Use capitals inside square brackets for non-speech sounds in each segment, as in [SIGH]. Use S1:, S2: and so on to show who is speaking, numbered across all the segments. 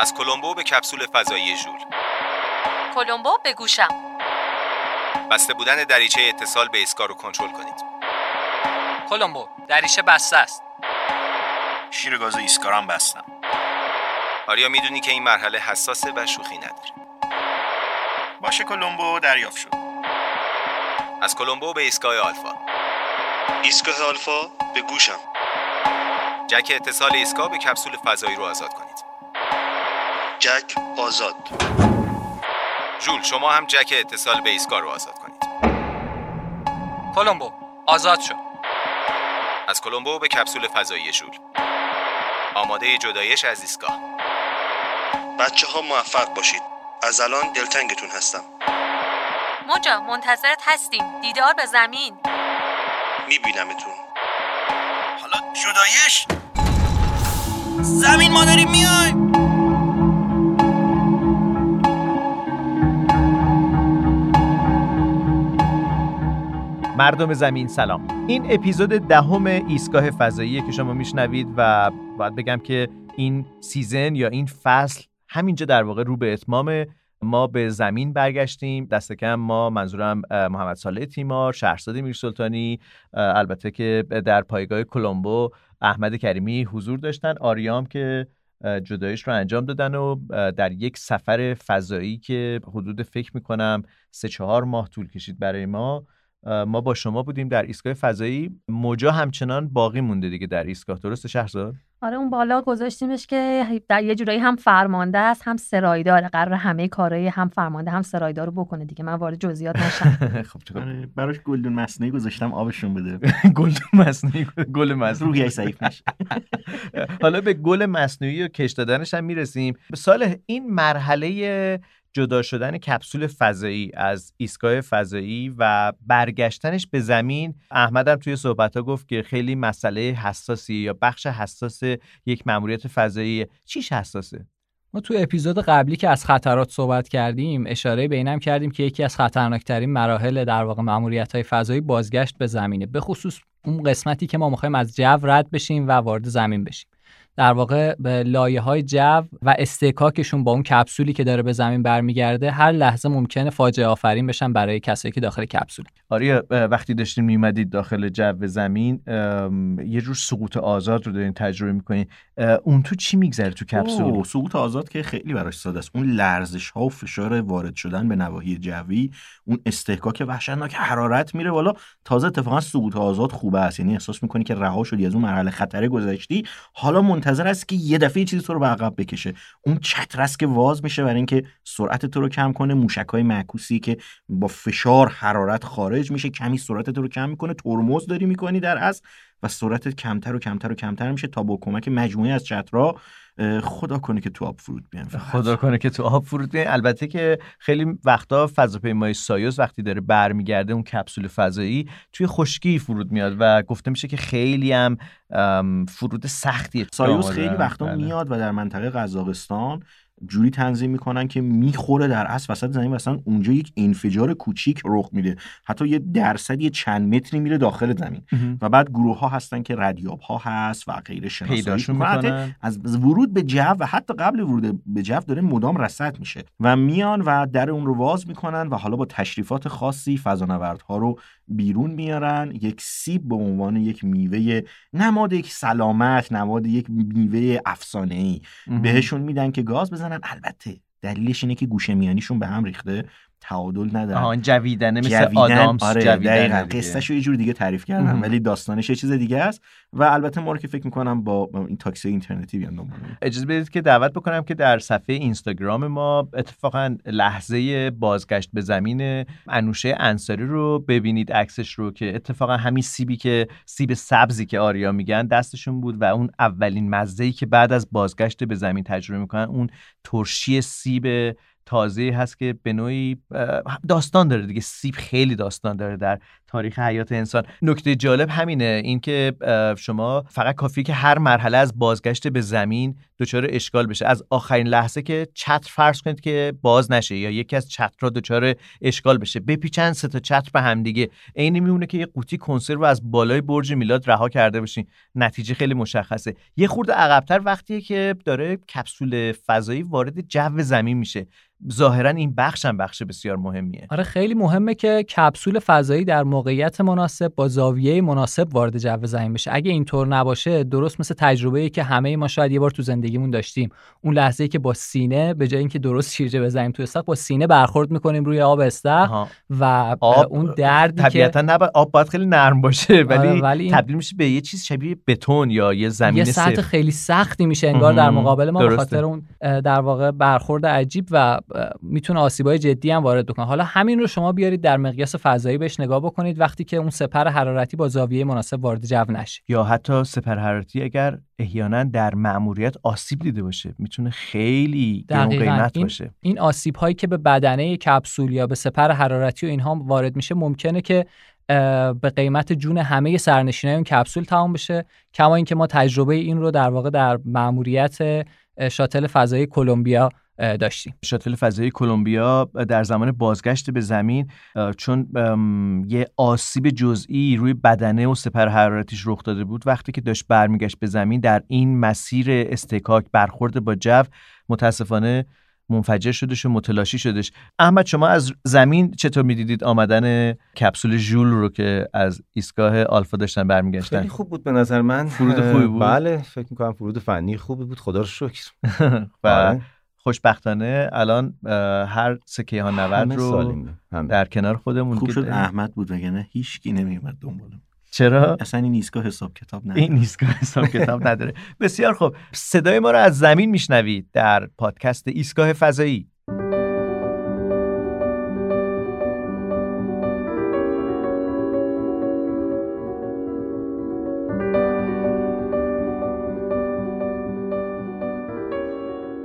S1: از کلمبو به کپسول فضایی ژول.
S2: کلمبو به گوشم.
S1: بسته بودن دریچه اتصال به ایستگاه رو کنترل کنید.
S3: کلمبو دریچه بسته است.
S4: شیر گاز ایستگاه هم بستم.
S1: آریا می‌دونی که این مرحله حساسه و شوخی نداره.
S4: باشه کلمبو دریافت شد.
S1: از کلمبو به ایستگاه آلفا.
S5: ایستگاه آلفا به گوشم.
S1: جک اتصال ایستگاه به کپسول فضایی رو آزاد کنید.
S5: جک آزاد.
S1: ژول شما هم جک اتصال به ایستگاه رو آزاد کنید.
S3: کلمبو آزاد شد
S1: از کلمبو به کپسول فضایی ژول آماده جدایش از ایستگاه.
S5: بچه ها موفق باشید. از الان دلتنگتون هستم.
S2: موجا منتظرت هستیم. دیدار به زمین.
S5: میبینمتون.
S4: حالا جدایش؟ زمین ما داریم میایم
S6: مردم زمین سلام. این اپیزود دهم ایستگاه فضایی که شما میشنوید و باید بگم که این سیزن یا این فصل همینجا در واقع رو به اتمام ما به زمین برگشتیم. دست کم ما منظورم محمد صالح تیمار شهرزاد میرسلطانی البته که در پایگاه کلمبو احمد کریمی حضور داشتن. آریام که جدایش رو انجام دادن و در یک سفر فضایی که حدود فکر می‌کنم سه چهار ماه طول کشید برای ما. ما با شما بودیم در ایستگاه فضایی. موجا همچنان باقی مونده دیگه در ایستگاه. درست شهرزاد؟
S7: آره اون بالا گذاشتیمش که در یه جورایی هم فرمانده است هم سرایداره قرار همه کارهای هم فرمانده هم سرایدار رو بکنه دیگه. من وارد جزئیات نشم. [LAUGHS]
S6: خب
S4: آره، براش گلدون مصنوعی گذاشتم آبشون بده. [LAUGHS]
S6: گلدون مصنوعی گل مصنوعی.
S4: روحیش ضعیف نشه [LAUGHS]
S6: حالا به گل مصنوعی و کش دادنش هم می‌رسیم. صالح این مرحله جدا شدن کپسول فضایی از ایستگاه فضایی و برگشتنش به زمین احمدم توی صحبت ها گفت که خیلی مسئله حساسی یا بخش حساس یک مأموریت فضایی. چیش حساسه؟
S3: ما تو اپیزود قبلی که از خطرات صحبت کردیم اشاره به اینم کردیم که یکی از خطرناکترین مراحل در واقع مأموریت های فضایی بازگشت به زمینه به خصوص اون قسمتی که ما می‌خوایم از جو رد بشیم و وارد زمین بشیم. در واقع به لایه های جو و استکاکشون با اون کپسولی که داره به زمین برمیگرده هر لحظه ممکنه فاجعه آفرین بشن برای کسایی که داخل کپسول.
S6: آریا وقتی داشتیم میمدید داخل جو زمین یه جور سقوط آزاد رو دارین تجربه می‌کنین. اون تو چی میگذره تو کپسول؟
S4: سقوط آزاد که خیلی براش ساده است. اون لرزش ها و فشار وارد شدن به نواحی جوی اون استحکاک وحشتناک حرارت میره بالا. تازه اتفاقا سقوط آزاد خوبه است. یعنی احساس می‌کنی که رها شدی از اون مرحله خطره گذشتی. حالا منتظر است که یه دفعه چیزی تو رو به عقب بکشه. اون چتر است که واز میشه برای اینکه سرعت تو رو کم کنه موشکای معکوسی که با فشار حرارت خارج میشه کمی سرعت تو رو کم می‌کنه ترمز داری می‌کنی در اصل و سرعت کمتر و کمتر و کمتر میشه تا با کمک مجموعه از چترها خدا کنه که تو آب فرود بیان
S6: خدا کنه که تو آب فرود بیان البته که خیلی وقتا فضاپیمای سایوس وقتی داره برمیگرده اون کپسول فضایی توی خشکی فرود میاد و گفته میشه که خیلی هم فرود سختیه
S4: سایوس خیلی وقتا بله. میاد و در منطقه قزاقستان جوری تنظیم می‌کنن که می‌خوره در اصل وسط زمین مثلا اونجا یک انفجار کوچیک رخ میده. حتی یه درصد یه چند متری میره داخل زمین. و بعد گروه ها هستن که ردیاب ها هست و غیره شناسایی می‌کنن. از ورود به جو و حتی قبل ورود به جو داره مدام رصد میشه و میان و در اون رو واز می‌کنن و حالا با تشریفات خاصی فضانوردها رو بیرون میارن. یک سیب به عنوان یک میوه نماد یک سلامت نماد یک میوه افسانه ای بهشون میدن که گاز بزنن البته دلیلش اینه که گوشه میانیشون به هم ریخته. تعادل ندارن.
S6: آن جویدنه مثل جویدن آدامس
S4: آره جویدن قصهش رو یه جور دیگه تعریف کردن ولی داستانش یه چیز دیگه است. و البته ما رو که فکر می‌کنم با این تاکسی اینترنتی بیان دنبال
S6: اجازه بدید که دعوت بکنم که در صفحه اینستاگرام ما اتفاقا لحظه بازگشت به زمین انوشه انصاری رو ببینید. عکسش رو که اتفاقا همین سیبی که سیب سبزی که آریا میگن دستشون بود و اون اولین مزه‌ای که بعد از بازگشت به زمین تجربه می‌کنن اون ترشی سیب تازه هست که به نوعی داستان داره دیگه سیب خیلی داستان داره در تاریخ حیات انسان. نکته جالب همینه اینکه شما فقط کافی که هر مرحله از بازگشت به زمین دچار اشکال بشه. از آخرین لحظه که چتر فرض کنید که باز نشه یا یکی از چترها دچار اشکال بشه. بپیچن سه تا چتر به هم دیگه. عین میمونه که یه قوطی کنسرو از بالای برج میلاد رها کرده باشین. نتیجه خیلی مشخصه. یه خورده عقبتر وقتیه که داره کپسول فضایی وارد جو زمین میشه. ظاهرا این بخش هم بخش بسیار مهمیه.
S3: آره خیلی مهمه که کپسول فضایی در موقعیت مناسب با زاویه مناسب وارد جو زمین بشه. اگه اینطور نباشه درست مثل تجربه ای که همه ما شاید یه بار تو زندگیمون داشتیم. اون لحظه ای که با سینه به جای اینکه درست شیرجه بزنیم تو استخ با سینه برخورد می‌کنیم روی آب استخ و
S6: آب
S3: اون دردی
S6: طبیعتا که آب باید خیلی نرم باشه ولی, آره ولی تبدیل میشه به یه چیز شبیه بتون یا یه زمین
S3: یه سطح خیلی سختی میشه انگار در مقابل ما به خاطر اون در واقع برخورد عجیب و می‌تونه آسیبای جدی هم وارد بکنه. حالا همین رو شما بیارید در مقیاس فضایی بهش نگاه بکنید. وقتی که اون سپر حرارتی با زاویه مناسب وارد جو نشه؟
S6: یا حتی سپر حرارتی اگر احیانا در مأموریت آسیب دیده باشه می‌تونه خیلی قیمت
S3: این،
S6: باشه.
S3: این آسیب هایی که به بدنه کپسول یا به سپر حرارتی و اینها وارد میشه ممکنه که به قیمت جون همه سرنشینای اون کپسول تمام بشه. کما اینکه ما تجربه این رو در واقع در مأموریت شاتل فضایی کلمبیا داشتیم.
S6: شاتل فضایی کلمبیا در زمان بازگشت به زمین چون یه آسیب جزئی روی بدنه و سپر حرارتیش رخ داده بود. وقتی که داشت برمیگشت به زمین در این مسیر استکاک برخورد با جو متاسفانه منفجر شدش و متلاشی شدش. احمد شما از زمین چطور می‌دیدید آمدن کپسول ژول رو که از ایستگاه آلفا داشتن برمیگشتن؟
S8: خیلی خوب بود به نظر من.
S6: فرود خوبی بود؟
S8: بله فکر می‌کنم فرود فنی خوبی بود. خدا رو شکر.
S6: و [LAUGHS] آره. خوشبختانه الان هر سکه ها نورد رو در کنار خودمون
S4: خوب شد احمد بود وگرنه هیچ کی نمیومد دنبالم
S6: چرا؟
S4: اصلا این ایستگاه حساب کتاب نداره.
S6: این ایستگاه حساب کتاب نداره. بسیار خوب. صدای ما رو از زمین میشنوید در پادکست ایستگاه فضایی.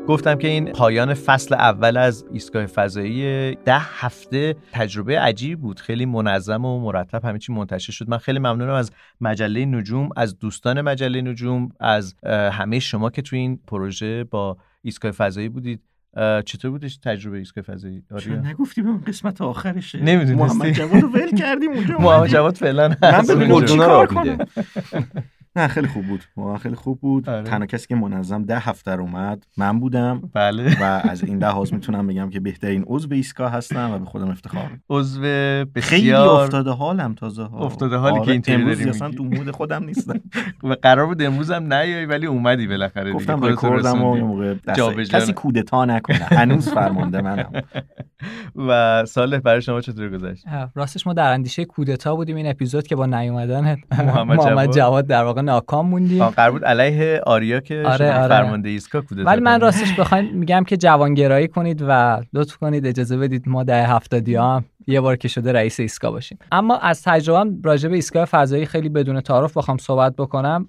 S6: گفتم که این پایان فصل اول از ایستگاه فضایی ده هفته تجربه عجیب بود. خیلی منظم و مرتب همه چی منتشر شد. من خیلی ممنونم از مجله نجوم از دوستان مجله نجوم از همه شما که تو این پروژه با ایستگاه فضایی بودید. چطور بودش تجربه ایستگاه فضایی؟
S4: چرا نگفتی به قسمت آخرشه؟
S6: نمی‌دونستی.
S4: محمد جواد رو ول کردیم اونجا [LAUGHS]
S6: محمد جواد فعلا
S4: من ببین چیکار کنم. [LAUGHS] نه خیلی خوب بود. واقعا خیلی خوب بود. آره. تنها کسی که منظم ده هفته اومد من بودم.
S6: بله.
S4: و از این لحاظ می‌تونم بگم که بهترین عضو ایستگاه هستم و به خودم افتخار
S6: عضو بسیار
S4: خیلی افتاده حالم تازه ها.
S6: افتاده حالی که اینطوری
S4: داری اصلا تو مود خودم نیستم. [LAUGHS]
S6: و قرار بود امروز هم نیای ولی اومدی بالاخره
S4: گفتم رکوردم و موقع کسی کودتا نکنه. هنوز فرمانده منم. [LAUGHS]
S6: و سال برای شما چطور گذشت؟
S3: راستش ما در اندیشه کودتا بودیم این اپیزود که با نیومدن [LAUGHS] محمد جواد در واقع ناکام موندیم.
S6: قرار بود علیه آریا که آره آره. فرمانده ایسکا کودتا
S3: ولی من راستش بخواید میگم که جوانگرایی کنید و لطف کنید اجازه بدید ما ده هفتادی هم یه بار که شده رئیس ایسکا باشیم. اما از تجربه راجع به ایستگاه فضایی خیلی بدون تعارف بخوام صحبت بکنم.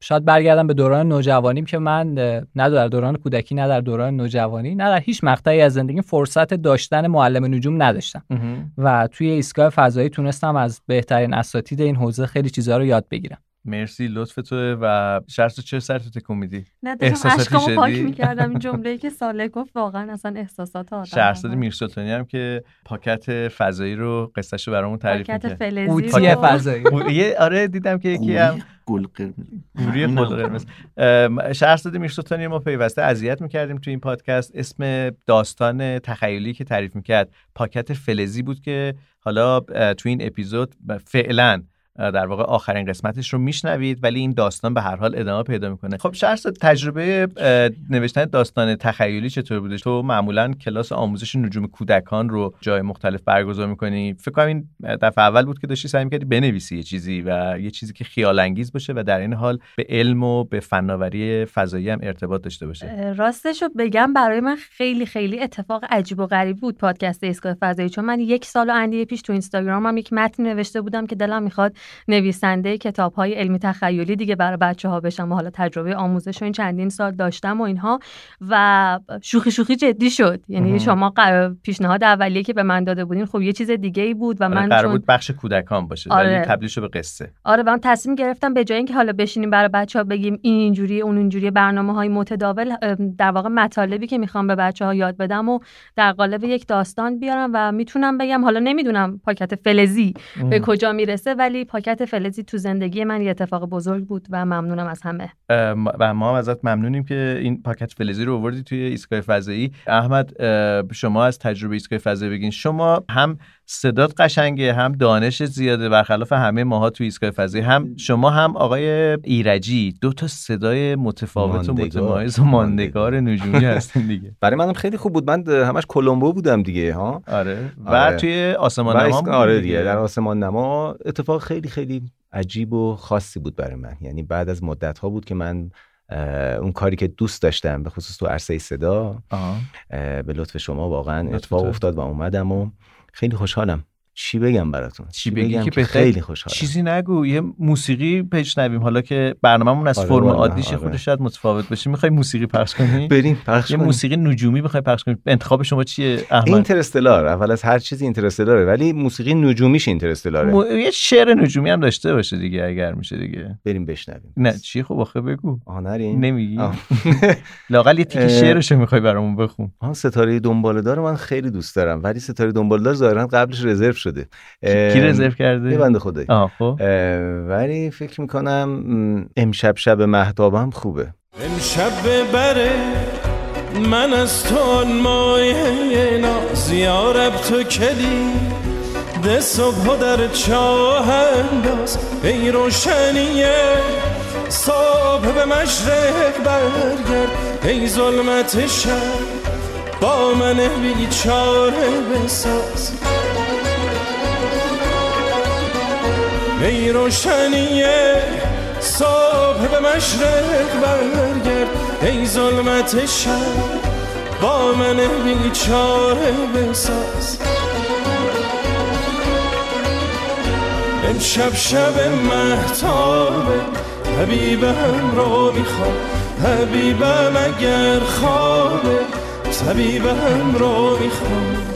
S3: شاید برگردم به دوران نوجوانیم که من نه در دوران کودکی نه در دوران نوجوانی نه در هیچ مقطعی از زندگی فرصت داشتن معلم نجوم نداشتم. و توی ایستگاه فضایی تونستم از بهترین اساتید این حوزه خیلی چیزها رو یاد بگیرم.
S6: مرسی لطف تو و شرط چه سر تو تکون میدی؟
S7: نه پاک می‌کردم این [LAUGHS] جمله که ساله گفت واقعا اصلا احساسات آدم
S6: شهرزاد میرسلطانی هم که پاکت فضایی رو قصهشو برامون تعریف
S7: پاکت
S6: می‌کرد.
S7: فلزی
S3: فضایی. [LAUGHS]
S6: آره دیدم که یکی هم
S4: گل قرمز.
S6: گوری گل قرمز. شهرزاد میرسلطانی ما پیوسته اذیت می‌کردیم تو این پادکست. اسم داستان تخیلی که تعریف می‌کرد پاکت فلزی بود که حالا تو این اپیزود فعلا در واقع آخرین قسمتش رو میشنوید ولی این داستان به هر حال ادامه پیدا می‌کنه. خب شرس تجربه نوشتن داستان تخیلی چطور بوده؟ تو معمولا کلاس آموزش نجوم کودکان رو جای مختلف برگزار می‌کنی. فکر کنم این دفعه اول بود که داشتی سعی می‌کردی بنویسی یه چیزی و یه چیزی که خیال انگیز باشه و در این حال به علم و به فناوری فضایی هم ارتباط داشته باشه.
S7: راستش رو بگم برای من خیلی خیلی اتفاق عجیب و غریب بود پادکست ایستگاه فضایی چون من یک سال و اندی پیش تو اینستاگرامم یک متن نوشته بودم که دلم می‌خواد
S2: نویسنده کتاب های علمی تخیلی دیگه برای بچه ها بشم و حالا تجربه آموزش و این چندین سال داشتم و اینها و شوخی شوخی جدی شد. یعنی شما پیشنهاد اولیه که به من داده بودین خب یه چیز دیگه ای بود و
S6: آره،
S2: من
S6: قرار
S2: چون
S6: بود بخش کودکان باشه.
S2: آره.
S6: ولی تبدیل شد به قصه.
S2: آره من تصمیم گرفتم به جای اینکه حالا بشینیم برای بچه ها بگیم این اینجوری اون اینجوری برنامه های متداول در واقع مطالبی که می‌خوام به بچه ها یاد بدم و در قالب یک داستان بیارم و می‌تونم بگم حالا نمی‌دونم پاکت فلزی به کجا می‌رسه ولی پاکت فلزی تو زندگی من یه اتفاق بزرگ بود و ممنونم از همه.
S6: و ما هم ازت ممنونیم که این پاکت فلزی رو آوردی توی ایستگاه فضایی. احمد شما از تجربه ایستگاه فضایی بگین. شما هم صدات قشنگه هم دانش زیاده برخلاف همه ماها توی ایستگاه فضایی. هم شما هم آقای ایرجی دو تا صدای متفاوت و. متمایز و ماندگار. نجومی هستین دیگه. [LAUGHS]
S8: برای منم خیلی خوب بود. من همش کلمبو بودم دیگه ها.
S6: آره. و
S8: آره.
S6: توی آسمان نما
S8: آره دیگه. در آسمان نما اتفاق خیلی خیلی عجیب و خاصی بود برای من. یعنی بعد از مدت ها بود که من اون کاری که دوست داشتم به خصوص تو عرصه صدا به لطف شما واقعا اتفاق. افتاد و اومدم و خیلی خوشحالم. چی بگم براتون؟
S6: چی بگی؟
S8: بگم
S6: که بخیر؟
S8: خیلی خوشحالم.
S6: چیزی نگو یه موسیقی بشنویم. حالا که برنامه‌مون از
S8: آره
S6: فرم عادیش
S8: آره.
S6: خودش شاید متفاوت باشه. می‌خوای موسیقی پخش کنی؟
S8: بریم پخش
S6: یه. موسیقی نجومی می‌خوای پخش کنی. انتخاب شما چیه احمد؟
S8: اینترستلار. اول از هر چیزی اینترستلاره ولی موسیقی نجومیش اینترستلاره.
S6: مو... یه شعر نجومی هم داشته باشه دیگه اگر میشه دیگه.
S8: بریم بشنویم.
S6: نه چی؟ خب آخه بگو.
S8: آه نریم [LAUGHS]
S6: نمیگی. لاقل یه تیکه. شعرشو می‌خوای برامون بخون.
S8: آن ستاره دنبالدار من خیلی دوست دارم. ولی ستاره دنبالدار ظاهرا قبلش رزرو شده.
S6: کی
S8: اه،
S6: رزرو کرده؟
S8: یه بنده خدایی.
S6: آه خب.
S8: ولی فکر می‌کنم امشب شب مهتابم خوبه.
S9: امشب ببره من از تو آن مایه ناز یارب تو کلی. ده صبح در چاه انداز ای روشنیه صبح به مشرق برگرد. ای ظلمت شب با من بیچاره بساز. ای روشنیه صبح به مشرق برگرد. ای ظلمت شب با من بیچاره بساز. امشب شب محتابه حبیبم رو می‌خوام. حبیبم اگر خوابه طبیبم رو می‌خوام.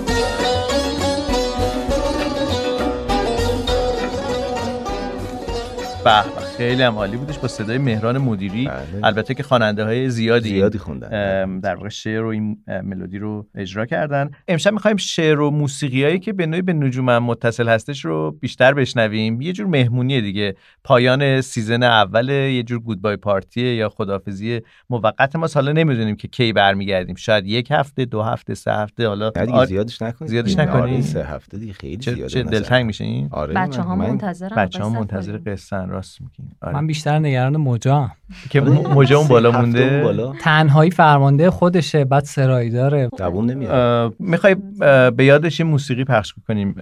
S6: به به، خیلی هم عالی بودش با صدای مهران مدیری
S8: بله.
S6: البته که خواننده های زیادی
S8: زیادی خوندن
S6: در واقع شعر و این ملودی رو اجرا کردن امشب می‌خوایم شعر و موسیقی هایی که به نوعی به نجوم هم متصل هستش رو بیشتر بشنویم یه جور مهمونیه دیگه پایان season اول یه جور goodbye party ه یا خدافزی موقت ما حالا نمی‌دونیم که کی برمیگردیم شاید یک هفته دو هفته سه هفته حالا آر-
S8: زیادش نکنید
S6: زیادش
S8: دیگه.
S6: نکنید؟
S8: آره، سه هفته دیگه خیلی
S6: چه,
S8: زیاده
S6: چه دلتنگ. میشه این
S8: آره
S2: بچه ها
S8: من- من-
S2: منتظرن
S6: بچه ها
S2: قصه
S6: منتظر. قصه راست میگین آره.
S3: من بیشتر نگران موجا
S6: که
S8: آره،
S6: موجه اون بالا مونده؟
S8: بالا.
S3: تنهایی فرمانده خودشه بعد سرایی داره.
S8: دوون نمیاد.
S6: می‌خوای به یادش یه موسیقی پخش کنیم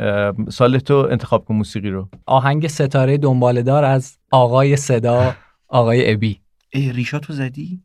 S6: سال تو انتخاب کن موسیقی رو.
S3: آهنگ ستاره دنبالدار از آقای صدا آقای ابی.
S10: ای ریشا تو زدی؟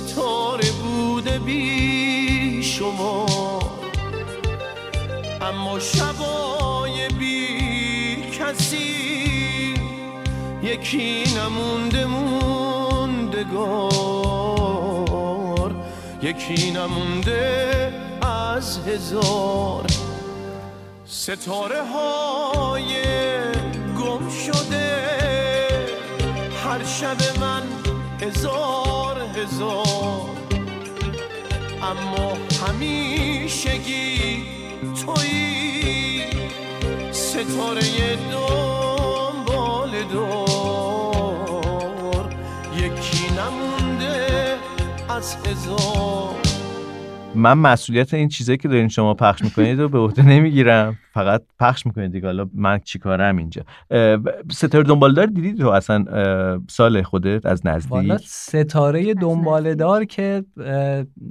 S9: ستاره بوده بی شما؟ اما شبای بی کسی یکی نمونده موندگار یکی نمونده از هزار. ستاره های گم شده هر شب من هزار هزار. اما همیشگی تویی. ستاره دنبال دار. یکی نمونده از هزار.
S6: من مسئولیت این چیزایی که دارین شما پخش می‌کنید رو به عهده نمی‌گیرم. فقط پخش می‌کنید دیگه. حالا من چیکارم اینجا؟ ستاره دنبالدار دیدی تو اصلا سال خودت از
S3: والا
S6: نزدیک
S3: ستاره دنبالدار که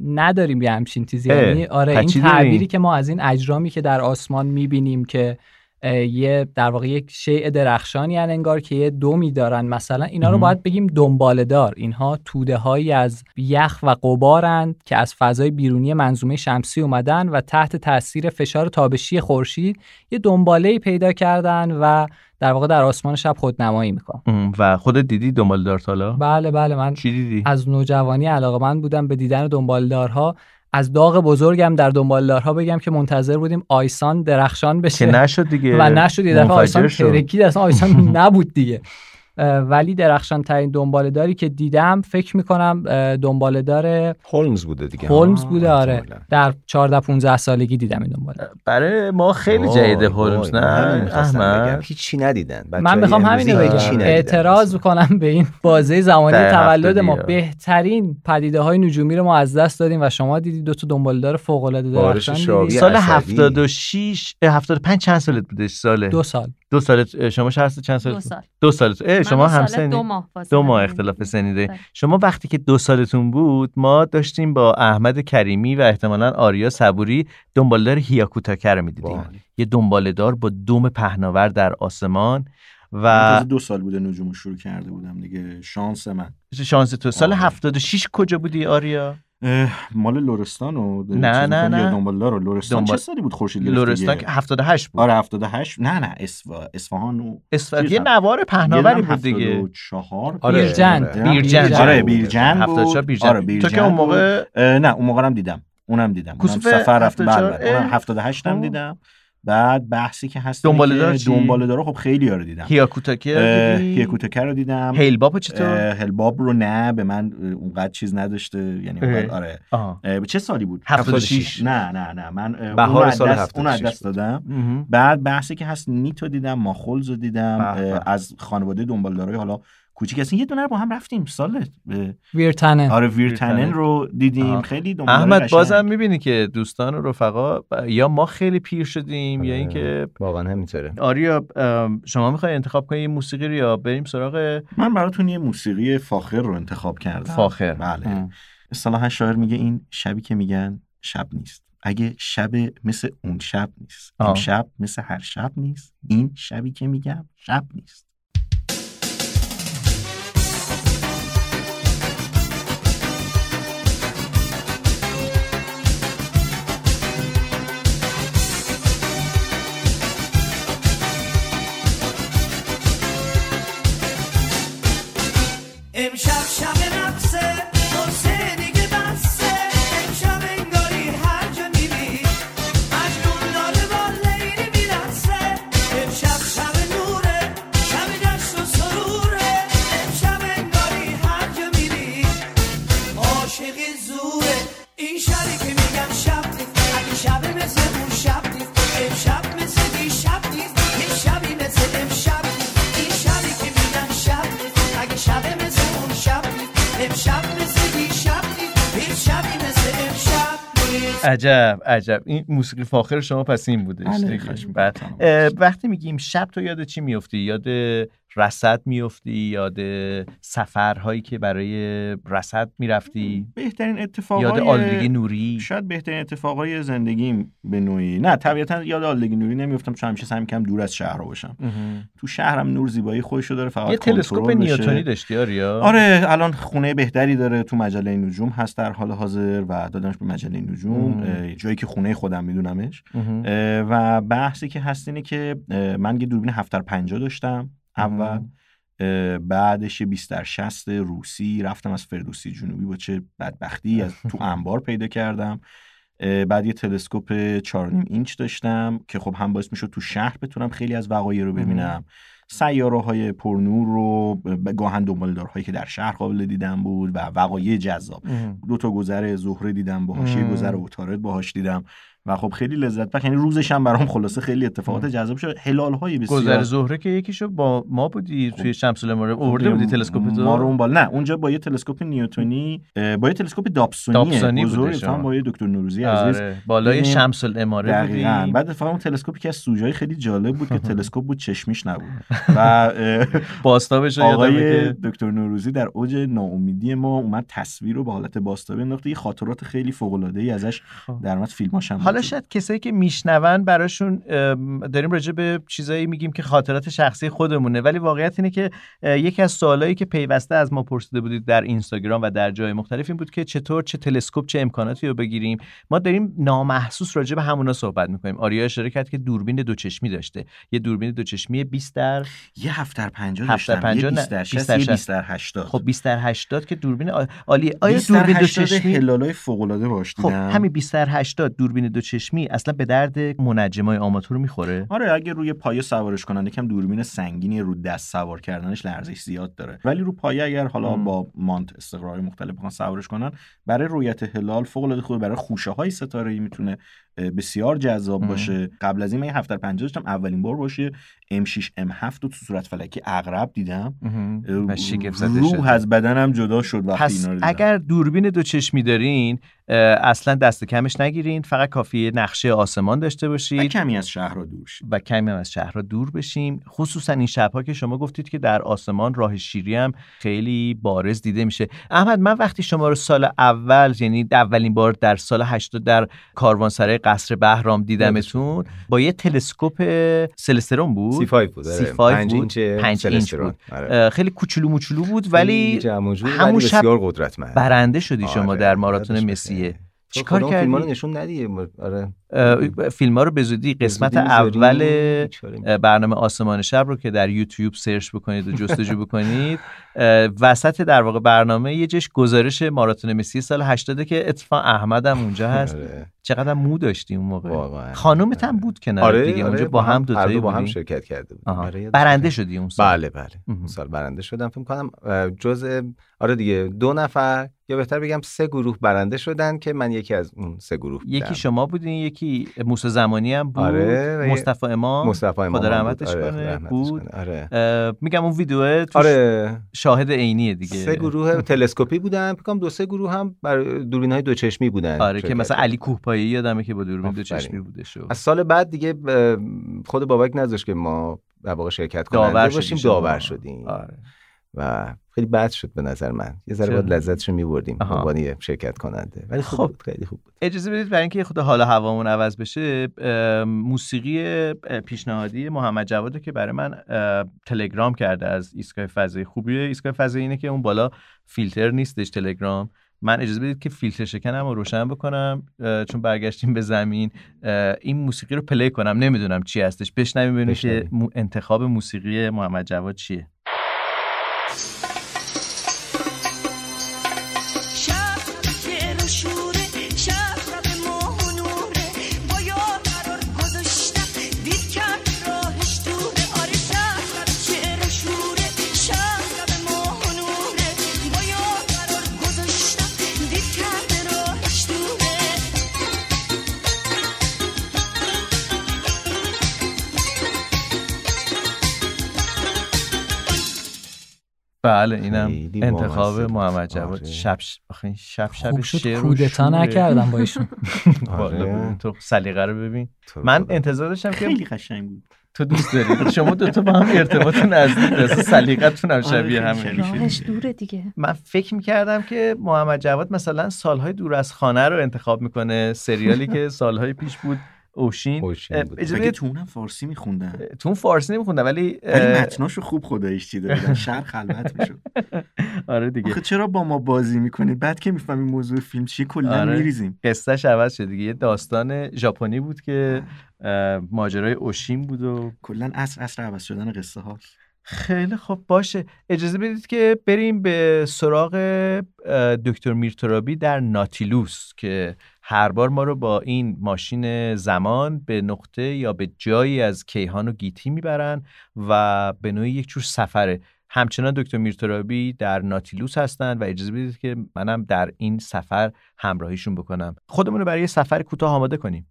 S3: نداریم یه همچین چیزی. یعنی آره این؟ تعبیری که ما از این اجرامی که در آسمان می‌بینیم که یه در واقع یک شیء درخشانی هن انگار که یه دومی دارن. مثلا اینا رو. باید بگیم دنباله دار اینها توده هایی از یخ و غبارند که از فضای بیرونی منظومه شمسی اومدن و تحت تاثیر فشار تابشی خورشید یه دنباله پیدا کردن و در واقع در آسمان شب خودنمایی می‌کنن.
S6: ام، و خودت دیدی دنبالدار حالا؟
S3: بله بله. من
S6: چی دیدی؟
S3: از نوجوانی علاقه من بودم به دیدن دنبالدارها از داغ بزرگم در دنبالدارها بگم که منتظر بودیم آیسان درخشان
S6: که
S3: بشه.
S6: نشد دیگه.
S3: و نشد یه دفعه
S6: منفجر
S3: آیسان. ترکید اصلا آیسان [LAUGHS] نبود دیگه. ولی درخشان ترین دنبالداری که دیدم فکر می‌کنم دنبالدار
S8: هولمز بوده دیگه.
S3: هولمز
S8: آه،
S3: بوده آره. در 14 15 سالگی دیدم این دنبالدار
S6: برای ما خیلی
S8: وای،
S6: هولمز
S8: من
S6: نه؟
S8: همین.
S6: احمد.
S8: هیچی ندیدن
S3: من
S8: بچه‌های
S3: می‌خوام
S8: هیچی
S3: بگم. اعتراض
S8: اصلا.
S3: کنم به این بازه [LAUGHS] زمانی تولد ما. بهترین پدیده های نجومی رو ما از دست دادیم و شما دیدی دو تا دنبالدار فوق العاده درخشان
S6: سال
S8: عصبی.
S6: 76 اه، 75 چند سالت بودش ساله
S3: دو سال.
S6: دو سالت اه، شما شهرست چند سالت
S7: دو؟ سال
S6: دو اه،
S7: من
S6: شما
S7: ساله
S6: همسنی
S7: دو ماه فاصله
S6: دو ماه. اختلاف سنی دارید
S7: بله.
S6: شما وقتی که دو سالتون بود ما داشتیم با احمد کریمی و احتمالا آریا صبوری دنبالدار هیاکوتاکه رو می‌دیدیم
S8: وای.
S6: یه دنبالدار با دوم پهناور در آسمان
S4: من
S6: و
S4: دو سال بوده نجوم شروع کرده بودم دیگه شانس من
S6: شانس تو سال
S4: آره.
S6: 76 کجا بودی آریا
S4: مال لرستان و
S6: نه، نه، نه.
S4: دنبالدار و لرستان
S6: دنبال-
S4: چه سالی بود خورشید گرفت
S6: لرستان
S4: دیگه؟
S6: که 78 بود
S4: آره 78 نه نه. اصفهان و
S6: اسفر...
S4: چیز
S6: یه. نوار پهناوری بود دیگه
S4: 74
S8: آره،
S3: بیرجند.
S8: آره.
S6: بیرجند.
S4: آره
S8: بود.
S4: بیرجند
S6: 74
S4: بود
S6: بیرجند.
S4: آره
S6: تو
S4: بیرجند
S6: که اون. موقع
S4: نه اون موقع هم دیدم اونم دیدم اونم سفر رفت بله
S6: 74
S4: بله. اونم
S6: اه.
S4: 78 هم
S6: آه.
S4: دیدم بعد بحثی که هست
S6: دنباله‌دار
S4: که
S6: چی؟
S4: دنباله‌دار خب خیلی ها رو دیدم.
S6: هیاکوتاکه
S4: هیکوتکر رو دیدم.
S6: هیل بابا چطور
S4: هلباب رو نه به من اونقدر چیز نداشته یعنی اونقدر. آره. به چه سالی بود؟
S6: 76
S4: نه نه نه. من
S8: بهار سال
S4: دست- اونو از
S8: 76
S4: دست دادم. بعد بحثی که هست نیتو دیدم ماخولز رو دیدم. از خانواده دنبالدارای حالا کوچیک هستین یه دونه رو با هم رفتیم سال اه،
S3: ویرتنه
S4: آره
S6: ویرتنن.
S4: ویرتنن رو دیدیم
S6: آها.
S4: خیلی دنبالدار
S6: احمد
S4: قشنگ.
S6: بازم می‌بینی که دوستان و رفقا ب- یا ما خیلی پیر شدیم یا
S8: آره.
S6: اینکه
S8: واقعا همینطوره
S6: آریا شما می‌خوای انتخاب کنی یه موسیقی رو یا بریم سراغ
S4: من براتون یه موسیقی فاخر رو انتخاب کردم
S6: فاخر
S4: بله. اصطلاحا شاعر میگه این شبی که میگن شب نیست اگه شب مثل اون شب نیست
S6: آه.
S4: امشب مثل هر شب نیست این شبی که میگم شب نیست
S6: عجب عجب. این موسیقی فاخر شما پس این بودش. اه، وقتی میگیم شب تو یاد چی میفتی؟ یاد رصد میفتی یاد سفرهایی که برای رصد می‌رفتی؟
S4: بهترین اتفاقای
S6: یاد آلودگی نوری؟
S4: شاید بهترین اتفاقای زندگیم به نوعی. نه طبیعتا یاد آلودگی نوری نمیفتم چون همیشه سعی می‌کنم دور از شهر باشم. تو شهرم نور زیبایی خودشو داره فقط
S6: یه تلسکوپ. نیوتونی داشتی آریا؟
S4: آره الان خونه بهتری داره تو مجله نجوم هست در حال حاضر و دادمش به مجله نجوم جایی که خونه خودم میدونمش. و بحثی که هست اینه که من یه دوربین 7 در 50 داشتم. اول بعدش یه 20 در 60 روسی رفتم از فردوسی جنوبی با چه بدبختی از تو [LAUGHS] انبار پیدا کردم. بعد یه تلسکوپ 4.5 اینچ داشتم که خب هم باعث می‌شد تو شهر بتونم خیلی از وقایع رو ببینم. سیاره های پرنور رو گاهن دنبالدارهایی که در شهر قابل دیدن بود و وقایع جذاب. دو تا گذر زهره دیدم باهاش یه. گذر عطارد باهاش دیدم. و خب خیلی لذت بخش. یعنی روزش هم برام خلاصه خیلی اتفاقات جذاب شد هلال های بسیار
S6: گذر زهره که یکیشو با ما بودی توی شمس الاماره آورده بودی تلسکوپ تو
S4: ما رو اون بالا. نه اونجا با یه تلسکوپ نیوتونی با یه تلسکوپ دابسونی
S6: دابسونی
S4: بزرگ. با یه دکتر نوروزی عزیز.
S6: آره بالای
S4: دیدیم.
S6: شمس الاماره بودی.
S4: بعد اتفاقا اون تلسکوپی که از سوژه خیلی جالب بود که [LAUGHS] تلسکوپ بود چشمیش نبود. [LAUGHS] و
S6: باستابش
S4: آقای
S6: که
S4: دکتر نوروزی در اوج ناامیدی ما اومد تصویر رو به حالت باستابی انداخته یه خاطرات خیلی فوق العاده ای ازش در مورد فیلماش هم
S6: خب. حالا. شاید کسایی که میشنون براشون داریم راجع به چیزایی میگیم که خاطرات شخصی خودمونه. ولی واقعیت اینه که یکی از سوالایی که پیوسته از ما پرسیده بودید در اینستاگرام و در جای مختلف این بود که چطور چه تلسکوپ چه امکاناتی رو بگیریم. ما داریم نامحسوس راجع به همونا صحبت می‌کنیم. آریا اشاره کرد که دوربین دوچشمی داشته. یه دوربین دوچشمی 20 در
S4: یه 7 در 50
S6: 7 در
S4: داشتم. یه
S6: 50 نه،
S4: 20 در
S6: 20
S4: 60
S6: در
S4: یه
S6: 60.
S4: 20 در 80
S6: خب 20 در 80 که دوربین عا- عالیه آیا
S4: 20 در
S6: دوربین
S4: 80
S6: دوچشمی
S4: هلالای فوق العاده باش
S6: خب
S4: دیدم.
S6: همین 20 در 80 دوربین دوچشمی اصلا به درد منجمای آماتور می‌خوره؟
S4: آره اگه روی پایه سوارش کنن یکم دوربین سنگینی رو دست سوار کردنش لرزش زیاد داره. ولی رو پایه اگر حالا. با مانت استقرارهای مختلف بخوان سوارش کنن برای رویت هلال فوق العاده خوبه. برای خوشه های ستاره ای می‌تونه بسیار جذاب. باشه. قبل از این من یه 7 در 50 داشتم. اولین بار باشه. M6 M7 رو تو صورت فلکی عقرب دیدم.
S6: و
S4: روح. از بدنم جدا شد وقتی
S6: پس
S4: اینا رو دیدم.
S6: اگر دوربین دو چشمی دارین اصلا دست کمش نگیرین. فقط کافیه نقشه آسمان داشته
S4: و
S6: باشید
S4: کمی از شهر رو دور شید.
S6: و کمی هم از شهرها دور بشیم. خصوصا این شبها که شما گفتید که در آسمان راه شیری هم خیلی بارز دیده میشه. احمد من وقتی شما رو سال اول یعنی اولین بار در سال 80 در کاروانسرای قصر بهرام دیدمتون با یه تلسکوپ سلسترون بود
S8: C5 بود آره.
S6: C5
S8: پنج
S6: بود.
S8: اینچ
S6: پنج اینچ. بود.
S8: آره.
S6: خیلی کوچولو موچولو بود ولی همون شب
S8: بسیار قدرتمند
S6: برنده شدی شما
S8: آره،
S6: در ماراتون مسیه. چیکار
S8: رو
S6: کردی؟
S8: نشون ندیه آره
S6: فیلم ها رو به زودی قسمت اول برنامه آسمان شب رو که در یوتیوب search بکنید و جستجو [LAUGHS] بکنید وسط در واقع برنامه یه جش گزارش ماراتون مسی سال 80 که اتفاق احمد هم اونجا [LAUGHS] هست
S8: آره.
S6: چقدر مو داشتی اون موقع. خانومت هم بود کنار
S8: آره
S6: دیگه
S8: آره،
S6: اونجا با هم
S8: دو با هم؟ شرکت کرده
S6: آها.
S8: آره،
S6: برنده. شدی اون سال
S8: بله بله. اون سال برنده شدم فکر کنم جز آره دیگه دو نفر یا بهتر بگم سه گروه برنده شدن که من یکی از اون سه گروه
S6: یکی
S8: بودم.
S6: شما بودین یکی موسی زمانی هم بود
S8: آره،
S6: مصطفی امام
S8: مصطفی امام
S6: خدا رحمتش.
S8: آره،
S6: کنه
S8: رحمتش
S6: بود.
S8: آره
S6: میگم اون ویدیو
S8: آره
S6: شاهد عینیه دیگه
S8: سه گروه [LAUGHS] تلسکوپی بودن فکر دو سه گروه هم بر دوربین های دو چشمی بودن
S6: آره که مثلا. علی کوهپایی یادمه که با دوربین دو
S8: آفرین.
S6: چشمی بوده شو
S8: از سال بعد دیگه خود بابک نذاشت که ما در واقع شرکت
S6: داور
S8: کننده
S6: شدی
S8: باشیم. داور شدیم
S6: آره.
S8: و خیلی بد شد به نظر من. یه ذره؟ باید لذتشو میبردیم به
S6: آها.
S8: عنوان شرکت کننده. ولی
S6: خب.
S8: خیلی خوب بود.
S6: اجازه بدید برای اینکه خود حال هوامون عوض بشه موسیقی پیشنهادی محمد جواد رو که برای من تلگرام کرده از ایستگاه فضایی خوبی. ایستگاه فضایی اینه که اون بالا فیلتر نیستش تلگرام. من اجازه بدید که فیلتر شکنم رو روشن بکنم چون برگشتیم به زمین. این موسیقی رو پلی کنم. نمی‌دونم چی هستش. بشنویم ببینیم که انتخاب موسیقی محمد جواد چیه.
S11: شب
S6: بله اینم انتخاب. محمد جواد.
S8: آره.
S6: شب آخه این شب شب شعر
S3: کودتا. نکردم با [LAUGHS] ایشون.
S6: ببین تو سلیقه رو ببین.
S8: تو
S6: من. انتظار داشتم که
S4: خیلی قشنگ بود.
S6: تو دوست داری؟ شما دو تا با هم ارتباط نزدیک داره سلیقتون هم
S4: آره،
S6: شبیه.
S7: راهش دوره دیگه.
S6: من فکر می‌کردم که محمد جواد مثلا سالهای دور از خانه رو انتخاب می‌کنه. سریالی که سالهای پیش بود. اوشین.
S8: اوشین
S6: اه،
S8: بود.
S6: اجازه
S4: تو اونم فارسی میخوندن؟
S6: تو اون فارسی نمیخوندم ولی
S4: ولی متناشو خوب خدایش چیده بودن. [LAUGHS] شهر خلوت می‌شد. [LAUGHS]
S6: آره دیگه.
S4: آخه چرا با ما بازی می‌کنید؟ بعد که می‌فهمیم موضوع فیلم چیه کلا
S6: آره.
S4: میریزیم.
S6: قصهش عوض شد دیگه. یه داستان ژاپنی بود که ماجرای اوشین بود و
S4: کلا اصر اصر عوض شدن قصه هاست
S6: خیلی خب باشه. اجازه بدید که بریم به سراغ دکتر میرترابی در ناتیلوس که هر بار ما رو با این ماشین زمان به نقطه یا به جایی از کیهان و گیتی می‌برن و به نوعی یک جور سفره. همچنان دکتر میرترابی در ناتیلوس هستن و اجازه بدید که منم در این سفر همراهیشون بکنم. خودمون رو برای سفر کوتاه آماده کنیم.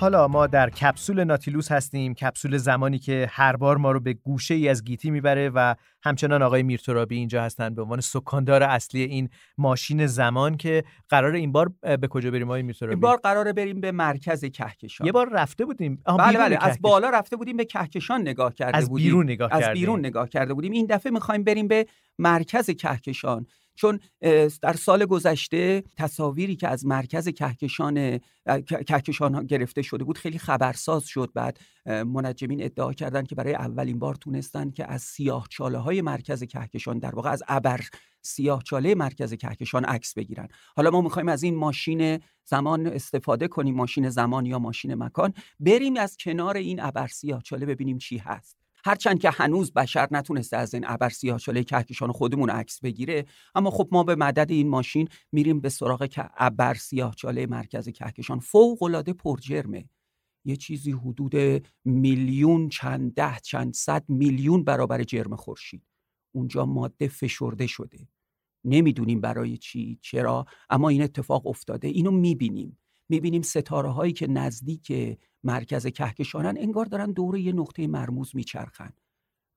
S6: حالا ما در کپسول ناتیلوس هستیم کپسول زمانی که هر بار ما رو به گوشه ای از گیتی می‌بره و همچنان آقای میرترابی اینجا هستن به عنوان سکاندار اصلی این ماشین زمان که قرار این بار به کجا بریم آقای میرترابی؟
S12: این بار قراره بریم به مرکز کهکشان.
S6: یه بار رفته بودیم.
S12: بله بله. از بالا رفته بودیم به کهکشان نگاه کرده
S6: از
S12: بودیم.
S6: نگاه
S12: از. بیرون نگاه کرده بودیم. این دفعه می‌خوایم بریم به مرکز کهکشان. چون در سال گذشته تصاویری که از مرکز کهکشان کهکشان گرفته شده بود خیلی خبرساز شد. بعد منجمین ادعا کردند که برای اولین بار تونستن که از سیاه چاله های مرکز کهکشان در واقع از ابر سیاه چاله مرکز کهکشان عکس بگیرن. حالا ما می‌خوایم از این ماشین زمان استفاده کنیم ماشین زمان یا ماشین مکان. بریم از کنار این ابر سیاه چاله ببینیم چی هست. هرچند که هنوز بشر نتونسته از این ابر سیاه چاله کهکشان خودمون عکس بگیره اما خب ما به مدد این ماشین میریم به سراغ که- ابر سیاه چاله مرکز کهکشان. فوق العاده پرجرمه. یه چیزی حدود میلیون چند ده چند صد میلیون برابر جرم خورشید. اونجا ماده فشرده شده. نمی‌دونیم برای چی چرا اما این اتفاق افتاده. اینو می‌بینیم. می‌بینیم ستاره هایی که نزدیک مرکز کهکشانن انگار دارن دور یه نقطه مرموز میچرخن.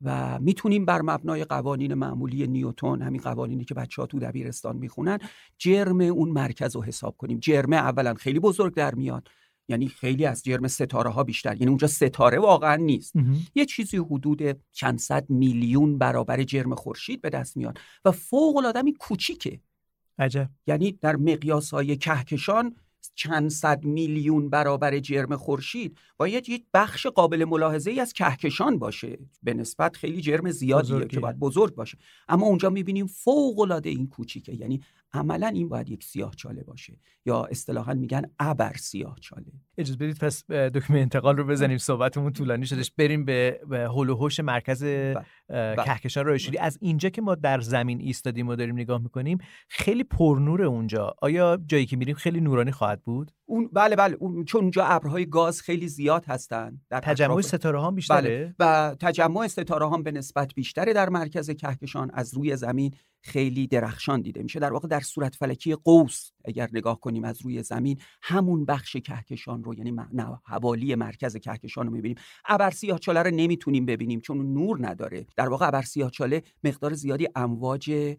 S12: و می‌تونیم بر مبنای قوانین معمولی نیوتن همین قوانینی که بچه ها تو دبیرستان می‌خونن جرم اون مرکز رو حساب کنیم. جرم اولا خیلی بزرگ در میاد. یعنی خیلی از جرم ستاره ها بیشتر. یعنی اونجا ستاره واقعا نیست. یه چیزی حدود چند صد میلیون برابر جرم خورشید به دست میاد. و فوق العاده کوچیکه.
S6: عجب.
S12: یعنی در مقیاس های کهکشان چند صد میلیون برابر جرم خورشید باید یک بخش قابل ملاحظه ای از کهکشان باشه. به نسبت خیلی جرم زیادیه. که باید بزرگ باشه. اما اونجا می‌بینیم فوق العاده این کوچیکه. یعنی عملا این باید یک سیاه چاله باشه. یا اصطلاحا میگن ابر سیاه چاله.
S6: اجازه بدید پس دکمه انتقال رو بزنیم. صحبتمون طولانی شدش بریم به هول و هوش مرکز اه،
S12: بله.
S6: کهکشان راه شیری از اینجا که ما در زمین ایستادیم و داریم نگاه می‌کنیم خیلی پرنور اونجا. آیا جایی که میریم خیلی نورانی خواهد بود؟
S12: اون بله بله. اون چون اونجا ابرهای گاز خیلی زیاد هستن. در
S6: تجمع
S12: اطراف-
S6: ستاره ها بیشتره؟
S12: بله. و تجمع ستاره هم به نسبت بیشتره در مرکز کهکشان. از روی زمین خیلی درخشان دیده میشه. در واقع در صورت فلکی قوس اگر نگاه کنیم از روی زمین همون بخش کهکشان رو یعنی م- نه، حوالی مرکز کهکشان رو می‌بینیم. ابر سیاهچاله رو نمی‌تونیم ببینیم چون نور نداره. در واقع ابر سیاهچاله مقدار زیادی امواج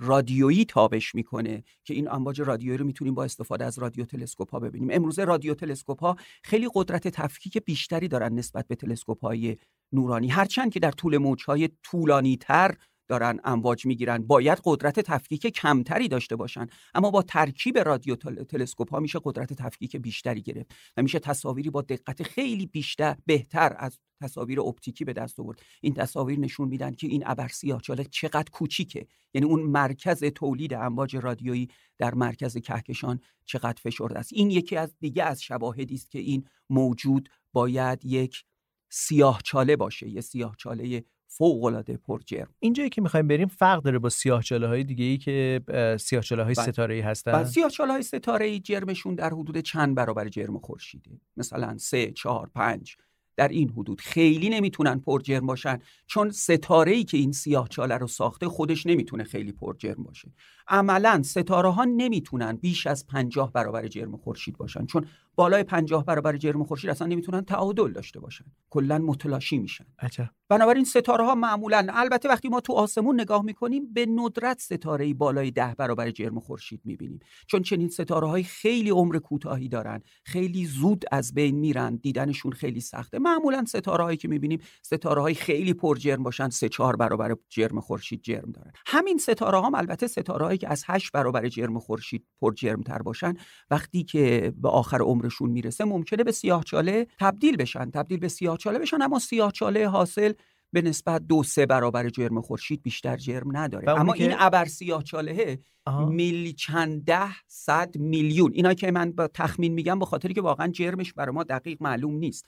S12: رادیویی تابش می‌کنه که این امواج رادیویی رو می‌تونیم با استفاده از رادیو تلسکوپ ها ببینیم. امروزه رادیو تلسکوپ ها خیلی قدرت تفکیک بیشتری دارن نسبت به تلسکوپ های نورانی. هرچند که در طول موجهای طولانی تر دارن امواج می‌گیرن باید قدرت تفکیک کمتری داشته باشن. اما با ترکیب رادیو تل- تلسکوپ ها میشه قدرت تفکیک بیشتری گرفت و میشه تصاویری با دقت خیلی بیشتر بهتر از تصاویر اپتیکی به دست آورد. این تصاویر نشون میدن که این ابر سیاهچاله چقدر کوچیکه. یعنی اون مرکز تولید امواج رادیویی در مرکز کهکشان چقدر فشرده است. این یکی از دیگه از شواهدی است که این موجود باید یک سیاهچاله باشه یه سیاهچاله فوق العاده پرجرم
S6: اینجایی که می‌خوایم بریم فرق داره با سیاهچاله های دیگه ای که سیاهچاله های
S12: بله.
S6: ستاره ای هستن.
S12: سیاهچاله های ستاره ای جرمشون در حدود چند برابر جرم خورشیده؟ مثلا سه چهار پنج. در این حدود خیلی نمی‌تونن پرجرم باشن چون ستاره ای که این سیاهچاله رو ساخته خودش نمی‌تونه خیلی پرجرم باشه. عملا ستاره ها نمی‌تونن بیش از پنجاه برابر جرم خورشید باشن چون بالای پنجاه برابر جرم خورشید اصلا نمی‌تونن تعادل داشته باشن. کلا متلاشی میشن.
S6: عجب.
S12: بنابراین ستاره ها معمولا البته وقتی ما تو آسمون نگاه می‌کنیم به ندرت ستاره ای بالای ده برابر جرم خورشید می‌بینیم. چون چنین ستاره های خیلی عمر کوتاهی دارن خیلی زود از بین میرن دیدنشون خیلی سخته. معمولا ستاره هایی که می‌بینیم ستاره های خیلی پر جرم باشن سه چهار برابر جرم خورشید جرم دارن. همین ستاره هم البته ستاره هایی که از هشت برابر جرم خورشید پر جرم تر باشن وقتی که به آخر عمرشون می‌رسه ممکنه به سیاهچاله تبدیل بشن. تبدیل به سیاهچاله بشن اما سیاهچاله حاصل به نسبت دو سه برابر جرم خورشید بیشتر جرم نداره. اما
S6: که-
S12: این ابر سیاهچاله
S6: آها.
S12: میلی چند ده صد میلیون. اینا که من با تخمین میگم به خاطری که واقعا جرمش برای ما دقیق معلوم نیست.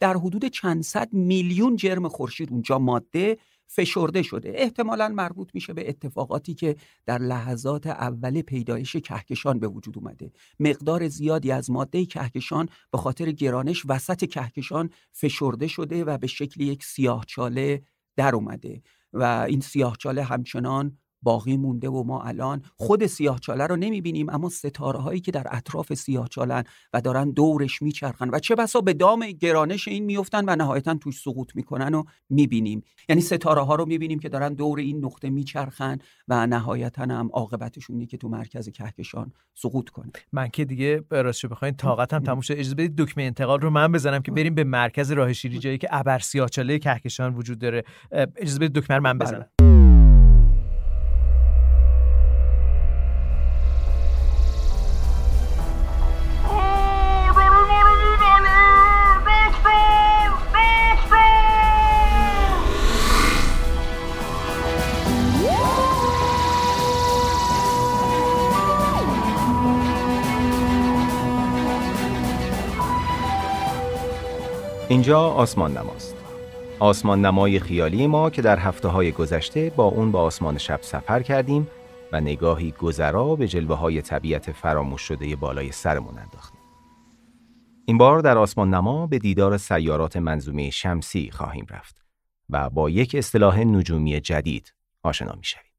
S12: در حدود چند صد میلیون جرم خورشید اونجا ماده فشرده شده. احتمالا مربوط میشه به اتفاقاتی که در لحظات اول پیدایش کهکشان به وجود اومده. مقدار زیادی از ماده کهکشان به خاطر گرانش وسط کهکشان فشرده شده و به شکل یک سیاهچاله در اومده و این سیاهچاله همچنان باقی مونده و ما الان خود سیاهچاله رو نمی‌بینیم اما ستاره هایی که در اطراف سیاهچالن و دارن دورش میچرخن و چه بسا به دام گرانش این میفتن و نهایتا توش سقوط می‌کنن و می‌بینیم. یعنی ستاره ها رو می‌بینیم که دارن دور این نقطه میچرخن و نهایتا هم عاقبتشون اینه که تو مرکز کهکشان سقوط کنه.
S6: من که دیگه راستش بخواین طاقتم تموم شد. اجازه بدید دکمه انتقال رو من بزنم که بریم به مرکز راه شیری جایی که ابر سیاهچاله کهکشان وجود داره. اجازه بدید دکمه رو من بزنم.
S8: اینجا آسمان نماست. آسمان نمای خیالی ما که در هفته های گذشته با اون به آسمان شب سفر کردیم و نگاهی گذرا به جلوه های طبیعت فراموش شده بالای سرمون انداختیم. این بار در آسمان نما به دیدار سیارات منظومه شمسی خواهیم رفت و با یک اصطلاح نجومی جدید آشنا می‌شویم.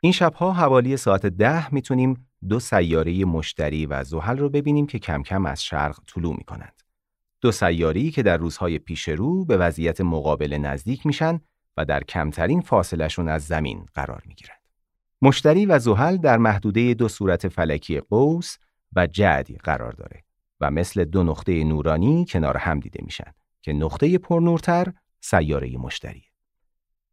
S8: این شبها حوالی ساعت ده می‌تونیم دو سیاره مشتری و زحل رو ببینیم که کم کم از شرق طلوع می‌کنند. دو سیاری که در روزهای پیش رو به وضعیت مقابل نزدیک میشن و در کمترین فاصلشون از زمین قرار می‌گیرند. مشتری و زحل در محدوده دو صورت فلکی قوس و جدی قرار داره و مثل دو نقطه نورانی کنار هم دیده میشن که نقطه پرنورتر سیاره مشتری.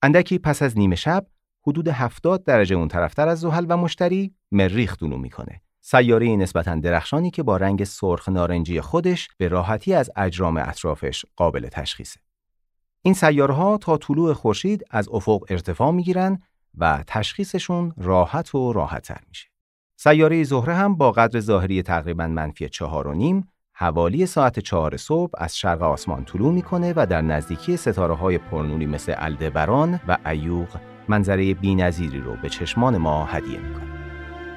S8: اندکی پس از نیمه شب حدود 70 درجه اون طرفتر از زحل و مشتری مریخ طلوع می‌کنه سیاره نسبتا درخشانی که با رنگ سرخ نارنجی خودش به راحتی از اجرام اطرافش قابل تشخیصه. این سیاره ها تا طلوع خورشید از افق ارتفاع می‌گیرن و تشخیصشون راحت و راحتتر میشه. سیاره زهره هم با قدر ظاهری تقریبا منفی چهار و نیم حوالی ساعت چهار صبح از شرق آسمان طلوع می‌کنه و در نزدیکی ستاره های پرنوری مثل الدبران و ایوغ منظره بی‌نظیری رو به چشمان ما هدیه می‌کنه.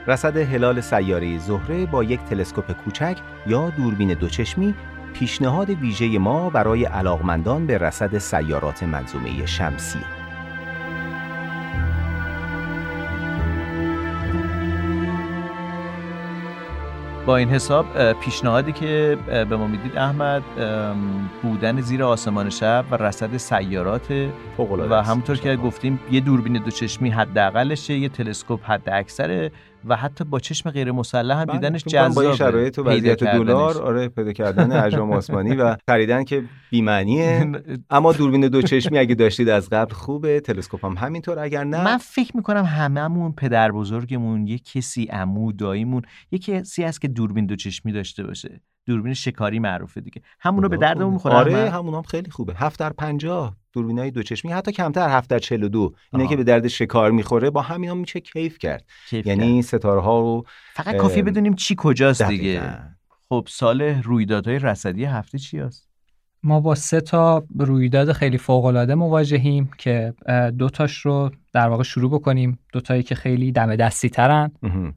S8: رصد هلال سیاره زهره با یک تلسکوپ کوچک یا دوربین دوچشمی پیشنهاد ویژه ما برای علاقمندان به رصد سیارات منظومه شمسی.
S6: با این حساب پیشنهادی که به ما می‌دید احمد بودن زیر آسمان شب و رصد سیارات و. همونطور که گفتیم یه دوربین دوچشمی حداقلشه یه تلسکوپ حد اکثره و حتی با چشم غیر مسلح هم
S8: بله،
S6: دیدنش
S8: کنم با این شرایط و وضعیت. دلار آره پیدا کردن اجرام آسمانی و خریدن که بی‌معنیه. اما دوربین دو چشمی اگه داشتید از قبل خوبه تلسکوپ هم همینطور اگر نه.
S6: من فکر می‌کنم هممون پدر بزرگمون یه کسی عمو داییمون یه کسی هست که دوربین دو چشمی داشته باشه. دوربین شکاری معروفه دیگه. همون رو به دردمون می‌خوره.
S8: آره؟ همون هم خیلی خوبه. 7 در 50 دوربین های دو چشمی حتی کمتر 7 در 42 اینه. که به درد شکار می‌خوره. با همینا میشه کیف کرد.
S6: کیف
S8: یعنی ستاره ها رو
S6: فقط کافی
S8: ام،
S6: بدونیم چی کجاست
S8: دقیقاً.
S6: دیگه خب سال رویدادهای رصدی هفته چی هست؟
S3: ما با سه تا رویداد خیلی فوق‌العاده مواجهیم که اه، دو تاش رو در واقع شروع بکنیم. دو تایی که خیلی دم دستی ترن.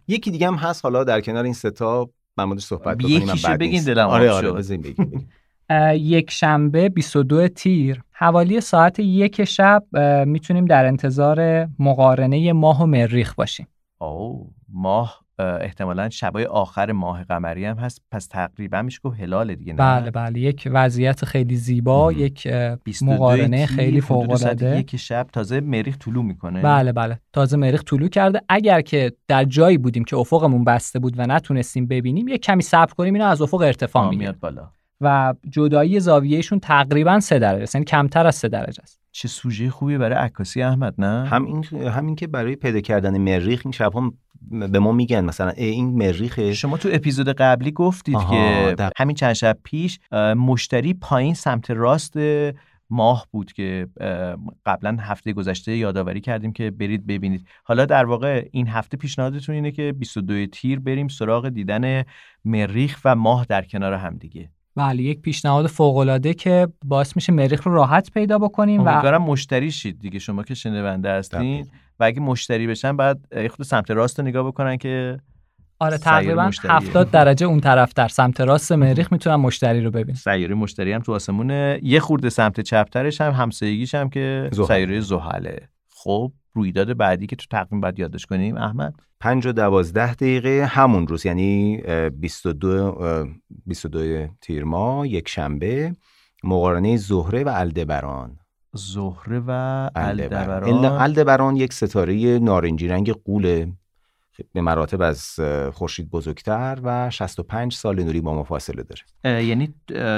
S8: یکی دیگه هم هست. حالا در کنار این ستا من موردش صحبت بکنیم
S6: یکیشو بگین. دلم
S8: آره آره بگیم. [LAUGHS]
S3: اه، یک شنبه 22 تیر حوالی ساعت یک شب می‌تونیم در انتظار مقارنه ماه و مریخ باشیم
S6: او ماه اه، احتمالا شبای آخر ماه قمری هم هست. پس تقریبا میشه گفت هلال دیگه نه؟
S3: بله بله. یک وضعیت خیلی زیبا
S8: مهم.
S3: یک اه،
S6: 22
S3: مقارنه خیلی
S6: حدود ساعت
S3: فوق‌العاده.
S6: یک شب تازه مریخ طلوع می‌کنه.
S3: بله بله. تازه مریخ طلوع کرده. اگر که در جایی بودیم که افقمون بسته بود و نتونستیم ببینیم یک کمی صبر کنیم اینا از افق ارتفاع
S6: میاد بالا.
S3: و جدایی زاویهشون تقریبا سه درجه است یعنی کمتر از سه درجه است.
S6: چه سوژه خوبی برای عکاسی احمد نه؟
S8: هم این همین که برای پیدا کردن مریخ این شب هم به ما میگن مثلا ای این مریخه.
S6: شما تو اپیزود قبلی گفتید که
S8: دق-
S6: همین چند شب پیش مشتری پایین سمت راست ماه بود که قبلا هفته گذشته یادآوری کردیم که برید ببینید. حالا در واقع این هفته پیشنهادتون اینه که 22 تیر بریم سراغ دیدن مریخ و ماه در کنار هم دیگه.
S3: بله یک پیشنهاد فوق العاده که باعث میشه مریخ رو راحت پیدا بکنیم و
S6: امیدوارم مشتری شید دیگه شما که شنونده هستین. و اگه مشتری بشن بعد یه خود سمت راست رو نگاه بکنن که
S3: آره تقریبا
S6: مشتریه.
S3: 70 [LAUGHS] درجه اون طرف در سمت راست مریخ می‌تونن مشتری رو ببینن
S6: سیاره مشتری هم تو آسمونه یه خورده سمت چپترش هم همسایگیش هم که. سیاره زحله خب رویداد بعدی که تو تقویم باید یادداشت کنیم احمد؟
S8: 5 و 12 دقیقه همون روز یعنی اه، 22 اه، 22 تیر ماه یک شنبه مقارنه زهره و الدبران.
S6: زهره و
S8: الدبران.
S6: الدبران.
S8: الدبران یک ستاره نارنجی رنگ قوله به مراتب از خورشید بزرگتر و 65 سال نوری با ما فاصله داره.
S6: یعنی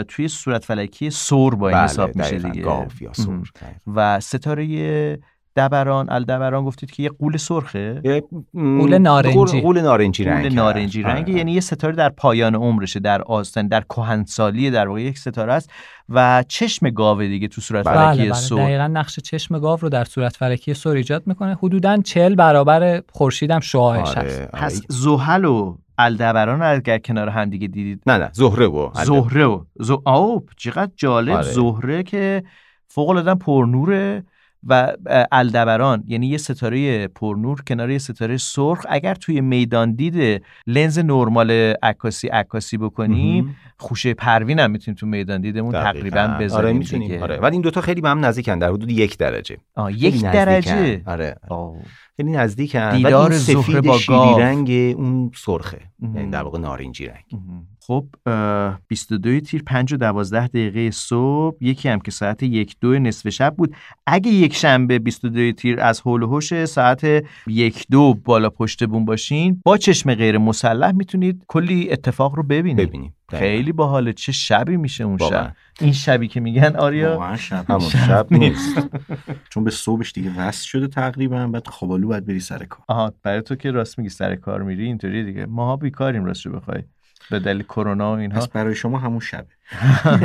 S6: توی صورت فلکی سور با این
S8: بله،
S6: حساب میشه دیگه.
S8: گاف یا سور،.
S6: و ستاره دبران الدبران گفتید که یه قول سرخه؟
S3: قول نارنجی.
S8: قول, نارنجی رنگ
S6: قول نارنجی
S8: آره،
S6: رنگی
S8: آره.
S6: یعنی یه ستاره در پایان عمرشه در آستان در کهنسالی در واقع یک ستاره است. و چشم گاوه دیگه تو صورت
S3: بله.
S6: فلکی
S3: بله
S6: سور
S3: دقیقا نقش چشم گاو رو در صورت فلکی سور ایجاد می‌کنه. حدودا 40 برابر خورشید هم شعاعش
S8: آره،
S3: هست.
S8: آره.
S6: پس زحل و الدبران رو اگر کنار هم دیگه دیدید
S8: نه نه. زهره و.
S6: زهره و ز... آو چقدر جالب.
S8: آره.
S6: زهره که فوق العاده پرنوره. و الدبران یعنی یه ستاره پرنور کنار یه ستاره سرخ اگر توی میدان دید لنز نرمال عکاسی عکاسی بکنیم. خوشه پروین هم می‌تونیم تو میدان دیدمون. تقریبا بذاریم
S8: آره می‌تونیم
S6: دیگه.
S8: آره ولی این دوتا خیلی به هم نزدیکن در حدود یک درجه
S6: آه، یک. درجه
S8: آره
S6: آه.
S8: خیلی نزدیکن ولی
S6: دیدار
S8: سفید
S6: با
S8: شیری. رنگ اون سرخه. یعنی در واقع نارنجی رنگ
S6: خب اه، 22 تیر 5 و 12 دقیقه صبح. یکی هم که ساعت یک دو نصف شب بود. اگه یک شنبه 22 تیر از هول و هوش ساعت یک دو بالا پشت بون باشین با چشم غیر مسلح می‌تونید کلی اتفاق رو ببینید.
S8: ببینیم.
S6: خیلی باحاله چه شبی میشه اون. شب؟ این شبی که میگن آریا
S4: واقعا شب
S8: همون
S4: نیست.
S8: شب نیست. [LAUGHS]
S4: چون به صبحش دیگه وصل شده تقریبا. بعد خوابالو باید بری سر کار.
S6: آها برای تو که راست میگی سر کار میری اینطوری دیگه. ماها بیکاریم راست رو بخوای. به دلیل کرونا و اینها.
S4: پس برای شما همون شبه.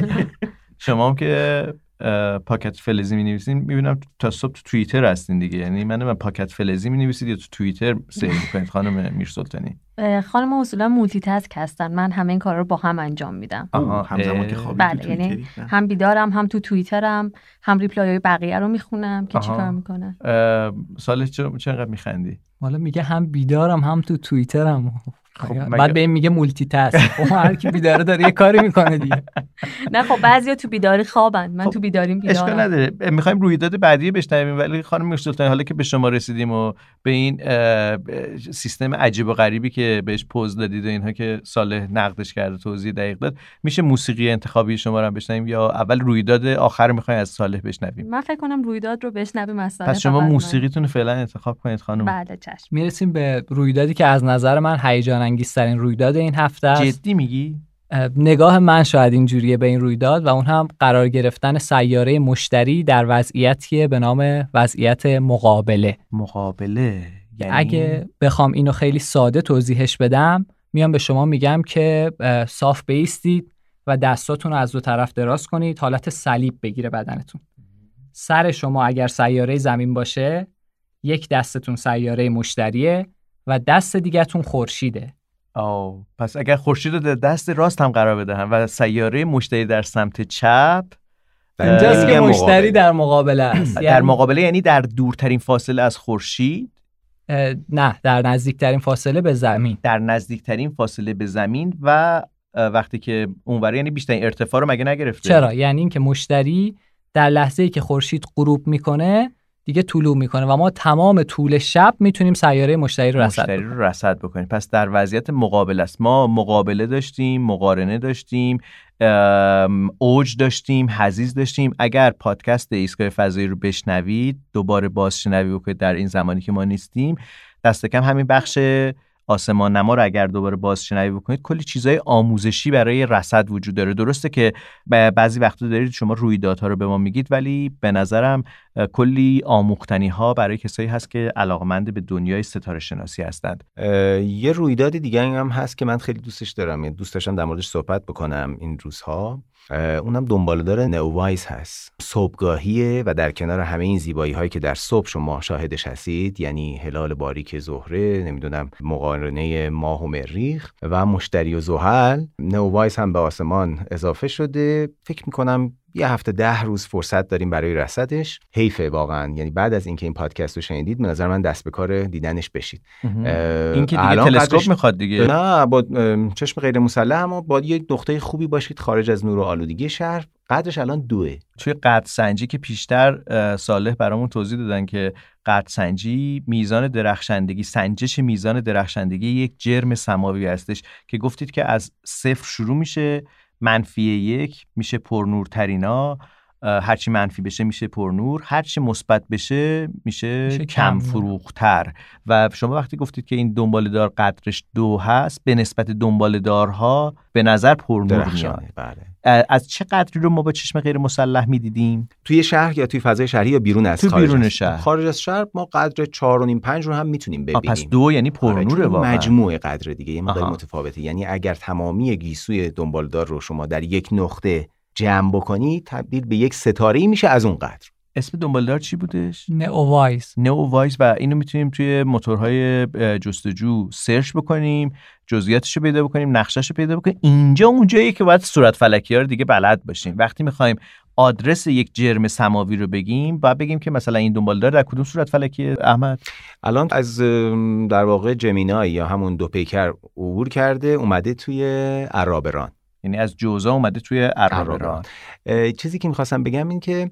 S4: [LAUGHS]
S6: شما هم که پاکت فلزی می نویسین می‌بینم تا صبح تو توییتر هستین دیگه. یعنی من من پاکت فلزی می نویسید یا تو توییتر سیر می‌کنید خانم میر سلطانی؟
S7: خانم اصولا multitask هستن. من همه این کارا رو با هم انجام میدم.
S4: همزمان که
S7: بله یعنی. هم بیدارم هم تو توییترم هم reply های بقیه رو می‌خونم که چی
S6: آها.
S7: کار می‌کنه
S6: اه، سال چه چقدر میخندی؟
S3: حالا میگه هم بیدارم هم تو توییترم.
S6: خب،
S3: بعد
S6: مگه-
S3: به این میگه مولتی تاسک خب هر کی بیداره داره یه کاری می‌کنه دیگه. [LAUGHS]
S7: نه خب بعضیا تو بیداری خوابن. من
S6: خب،
S7: تو بیداریم
S6: اشکال
S7: بیدارم.
S6: نداره. می‌خوایم رویداد بعدی بشنویم ولی خانم سلطانی حالا که به شما رسیدیم و به این سیستم عجیب و غریبی که بهش پوز دادید و اینها که صالح نقدش کرده توضیح دقیق داد میشه موسیقی انتخابی شما رو هم بشنویم یا اول رویداد آخر رو می‌خوایم از صالح بشنویم؟
S7: من فکر کنم رویداد رو بشنویم از صالح
S6: پس شما. موسیقیتون رو فعلا انتخاب کنید خانم.
S7: بله چشم.
S3: می‌رسیم به رویدادی که از نظر من هیجان انگیزترین رویداد این هفته است.
S6: جدی میگی؟
S3: اه، نگاه من شاید اینجوریه به این رویداد و اون هم قرار گرفتن سیاره مشتری در وضعیتیه به نام وضعیت مقابله.
S6: مقابله یعنی؟
S3: اگه بخوام اینو خیلی ساده توضیحش بدم میام به شما میگم که صاف بیستید و دستاتون رو از دو طرف دراز کنید حالت صلیب بگیره بدنتون. سر شما اگر سیاره زمین باشه یک دستتون سیاره مشتریه و دست دیگهتون خورشیده.
S6: آه. پس اگر خورشید رو در دست راست هم قرار بدهم و سیاره مشتری در سمت چپ
S3: اینجاست که مشتری
S8: مقابل.
S3: در مقابله است [CLEARS THROAT]
S6: در
S3: یعنی-
S6: مقابله یعنی در دورترین فاصله از خورشید
S3: نه در نزدیکترین فاصله به زمین
S6: در نزدیکترین فاصله به زمین و وقتی که اونوری یعنی بیشترین ارتفاع رو مگه نگرفته
S3: چرا یعنی اینکه مشتری در لحظه ای که خورشید غروب می‌کنه دیگه طلوع می‌کنه و ما تمام طول شب می‌تونیم سیاره مشتری رو رصد
S6: مشتری رو رصد بکنیم. پس در وضعیت مقابل است. ما مقابله داشتیم مقارنه داشتیم اوج داشتیم حزیز داشتیم. اگر پادکست ایستگاه فضایی رو بشنوید دوباره بازشنوی بکنید در این زمانی که ما نیستیم. دست کم همین بخش آسمان نما رو اگر دوباره بازشنوی بکنید کلی چیزای آموزشی برای رصد وجود داره. درسته که بعضی وقتا دارید شما رویدادها رو به ما میگید ولی به نظرم کلی آموختنی ها برای کسایی هست که علاقمند به دنیای ستاره شناسی هستند.
S8: یه رویداد دیگه هم هست که من خیلی دوستش دارم. یعنی دوست داشتم در موردش صحبت بکنم این روزها. اونم دنبالدار نووایز هست. صبحگاهیه و در کنار همه این زیبایی هایی که در صبح شما شاهدش هستید یعنی هلال باریک زهره نمی‌دونم مقارنه ماه و مریخ و مشتری و زحل نووایز هم به آسمان اضافه شده. فکر می‌کنم یه هفته ده روز فرصت داریم برای رصدش. حیفه واقعا. یعنی بعد از اینکه این پادکست رو شنیدید به نظر من دست به کار دیدنش بشید.
S6: این که دیگه تلسکوپ
S8: قدرش-
S6: می‌خواد دیگه.
S8: نه با چشم غیر مسلح اما با یه نقطه خوبی باشید خارج از نور و آلودگی شهر. قدرش الان دوه.
S6: توی قد سنجی که پیشتر صالح برامون توضیح دادن که قدرسنجی میزان درخشندگی سنجش میزان درخشندگی یک جرم سماوی هستش که گفتید که از صفر شروع میشه. منفی یک میشه پرنورترینا هرچی منفی بشه میشه پرنور هرچی مثبت بشه میشه
S3: میشه
S6: کم. فروختر. و شما وقتی گفتید که این دنبال دار قدرش دو هست به نسبت دنبال دارها به نظر پرنور میاد.
S8: بله.
S6: از چه قدری رو ما با چشم غیر مسلح می‌دیدیم؟
S8: توی شهر یا توی فضای شهری یا بیرون از
S6: تو
S8: خارج
S6: بیرون
S8: از-
S6: شهر.
S8: خارج از شهر ما قدر 4 و نیم 5 رو هم می‌تونیم ببینیم
S6: پس دو یعنی
S8: آره،
S6: پرنوره
S8: چون
S6: واقعا.
S8: مجموع قدر دیگه یه مقدار. متفاوته. یعنی اگر تمامی گیسوی دنبالدار رو شما در یک نقطه جمع بکنی تبدیل به یک ستاره ای میشه از اون قدر.
S6: اسم دنبالدار چی بودش؟
S3: نئووایز
S6: نئووایز و اینو می‌تونیم توی موتورهای جستجو search بکنیم. جزئیاتش رو پیدا بکنیم نقشش رو پیدا بکنیم. اینجا اونجایی که باید صورت فلکی ها رو دیگه بلد باشیم. وقتی می‌خوایم آدرس یک جرم سماوی رو بگیم باید بگیم که مثلا این دنبالدار در کدوم صورت فلکی احمد؟
S8: الان از در واقع Gemini یا همون دو پیکر عبور کرده اومده توی عرابران.
S6: یعنی از جوزا اومده توی عرابران.
S8: عرابران. چیزی که می‌خواستم بگم این که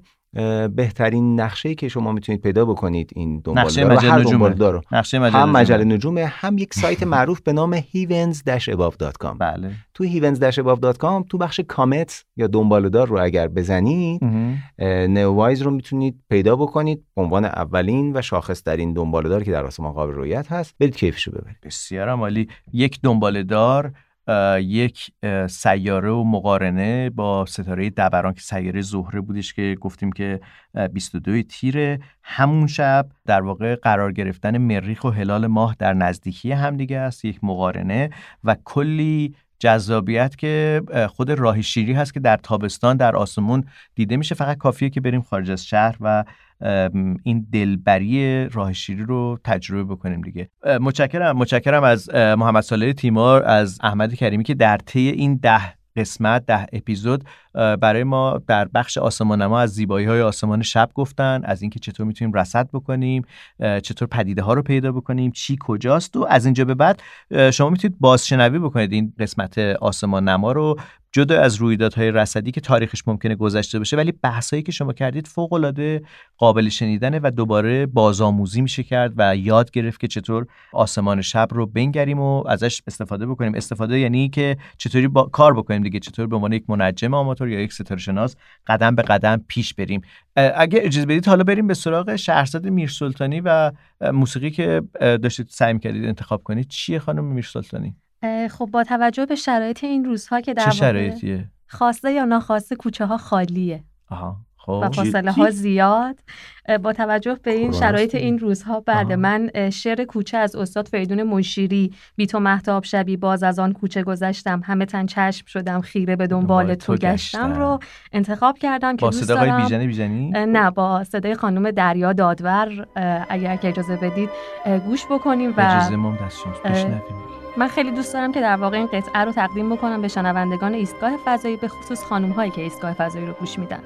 S8: بهترین نقشه که شما می‌تونید پیدا بکنید این
S6: نقشه
S8: دنبالدار
S6: مجله.
S8: دنبالدار رو
S6: نقشه مجله
S8: هم مجله
S6: نجومه.
S8: هم یک سایت معروف به نام heavens-above.com
S6: بله.
S8: تو heavens-above.com تو بخش کامت یا دنبالدار رو اگر بزنید نووایز رو می‌تونید پیدا بکنید. عنوان اولین و شاخصترین دنبالدار که در آسمان قابل رؤیت هست. برید کیفشو ببرید.
S6: بسیار عالی. یک دنباله دار اه، یک سیاره و مقارنه با ستاره دبران که سیاره زهره بودش که گفتیم که اه، 22 تیره. همون شب در واقع قرار گرفتن مریخ و هلال ماه در نزدیکی همدیگه است یک مقارنه و کلی جذابیت که خود راه شیری هست که در تابستان در آسمون دیده میشه. فقط کافیه که بریم خارج از شهر و این دلبری راه شیری رو تجربه بکنیم دیگه. متشکرم متشکرم از محمد صالح تیمار از احمد کریمی که در طی این ده قسمت ده اپیزود برای ما در بخش آسمان نما از زیبایی های آسمان شب گفتن از اینکه چطور می‌تونیم رصد بکنیم چطور پدیده ها رو پیدا بکنیم چی کجاست و از اینجا به بعد شما می‌تونید بازشنوی بکنید این قسمت آسمان نما رو جدا از رویدادهای رصدی که تاریخش ممکنه گذشته باشه ولی بحثایی که شما کردید فوق العاده قابل شنیدنه و دوباره بازآموزی میشه کرد و یاد گرفت که چطور آسمان شب رو بنگریم و ازش استفاده بکنیم. استفاده یعنی که چطوری با... کار بکنیم دیگه چطور به عنوان یک منجم آماتور یا یک ستاره شناس قدم به قدم پیش بریم. اگه اجازه بدید حالا بریم به سراغ شهرزاد میرسلطانی و موسیقی که داشتید سعی می‌کردید انتخاب کنید. چیه خانم میرسلطانی؟
S2: خب با توجه به شرایط این روزها که در
S6: چه شرایطیه؟
S2: خواسته یا ناخواسته کوچه ها خالیه.
S6: آها
S2: و
S6: خب
S2: فاصله ها زیاد. با توجه به این
S8: کرونا
S2: شرایط. این روزها بعد
S6: آها.
S2: من شعر کوچه از استاد فریدون مشیری بی تو محتاب شبی باز از آن کوچه گذشتم. همه تن چشم شدم خیره به دنبال تو گشتم. رو انتخاب کردم که
S6: با صدای بیژنی
S2: اه، نه با صدای خانم دریا دادور. اگر که اجازه بدید گوش بکنیم و
S6: اجازه مم دست شما
S2: اه،
S6: بشنویم.
S2: من خیلی دوست دارم که در واقع این قطعه رو تقدیم بکنم به شنوندگان ایستگاه فضایی به خصوص خانم هایی که ایستگاه فضایی رو گوش میدن.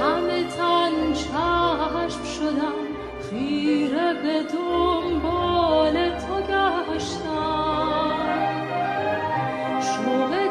S7: همه به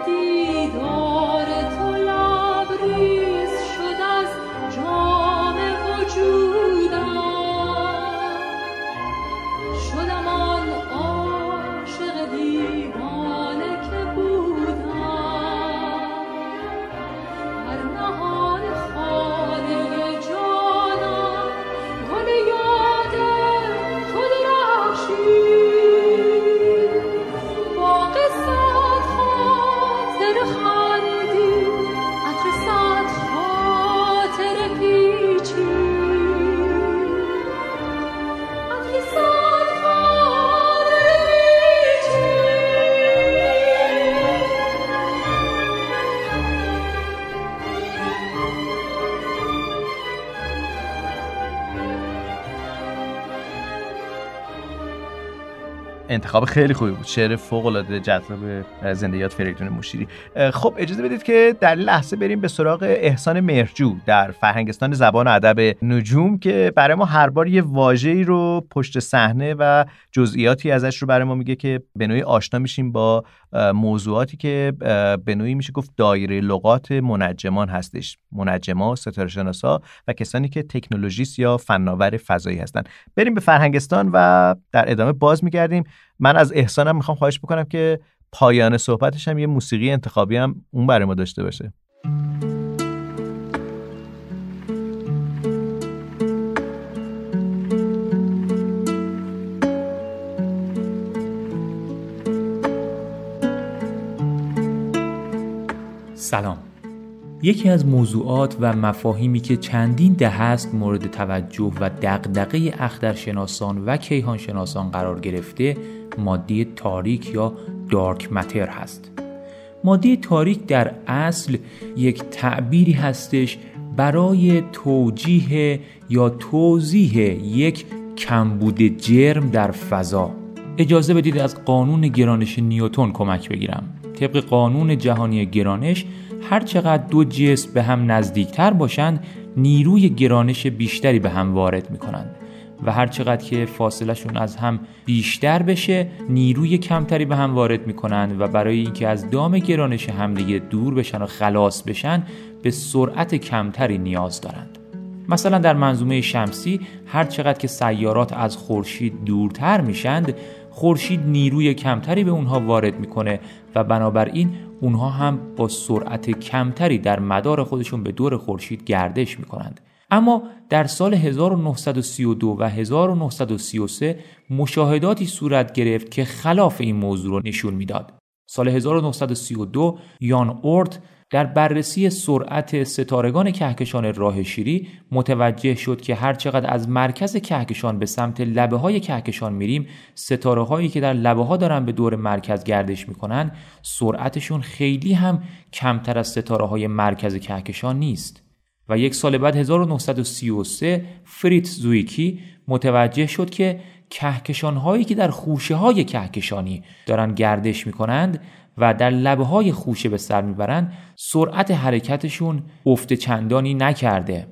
S6: انتخاب خیلی خوبی بود. شعر فوق العاده جذاب زندگیات فریدون مشیری خب اجازه بدید که در لحظه بریم به سراغ احسان مهرجو در فرهنگستان زبان و ادب نجوم که برای ما هر بار یه واژه‌ای رو پشت صحنه و جزئیاتی ازش رو برای ما میگه که به نوعی آشنا میشیم با موضوعاتی که به نوعی میشه گفت دایره لغات منجمان هستش. منجما ستاره شناسا و کسانی که تکنولوژیست یا فناور فضایی هستن. بریم به فرهنگستان و در ادامه باز میگردیم. من از احسانم می‌خوام خواهش بکنم که پایان صحبتش هم یه موسیقی انتخابی هم اون برای ما داشته باشه.
S13: سلام. یکی از موضوعات و مفاهیمی که چندین دهه است مورد توجه و دغدغه اخترشناسان و کیهانشناسان قرار گرفته ماده تاریک یا دارک متر هست. ماده تاریک در اصل یک تعبیری هستش برای توجیه یا توضیح یک کمبود جرم در فضا. اجازه بدید از قانون گرانش نیوتن کمک بگیرم. طبق قانون جهانی گرانش هر چقدر دو جسم به هم نزدیکتر باشند نیروی گرانش بیشتری به هم وارد می کنند و هر چقدر که فاصلهشون از هم بیشتر بشه نیروی کمتری به هم وارد می کنند و برای اینکه از دام گرانش همدیگه دور بشن و خلاص بشن به سرعت کمتری نیاز دارند. مثلا در منظومه شمسی هر چقدر که سیارات از خورشید دورتر میشند خورشید نیروی کمتری به اونها وارد می‌کنه و بنابراین اونها هم با سرعت کمتری در مدار خودشون به دور خورشید گردش می‌کنند اما در سال 1932 و 1933 مشاهداتی صورت گرفت که خلاف این موضوع رو نشون می‌داد. سال 1932 یان اورت در بررسی سرعت ستارگان کهکشان راه شیری متوجه شد که هر چقدر از مرکز کهکشان به سمت لبه های کهکشان میریم ستاره هایی که در لبه ها دارن به دور مرکز گردش می‌کنن سرعتشون خیلی هم کمتر از ستاره های مرکز کهکشان نیست. و یک سال بعد 1933 فریت زویکی متوجه شد که کهکشان هایی که در خوشه های کهکشانی دارن گردش می‌کنند و در لبه های خوشه به سر می‌برند سرعت حرکتشون افت چندانی نکرده.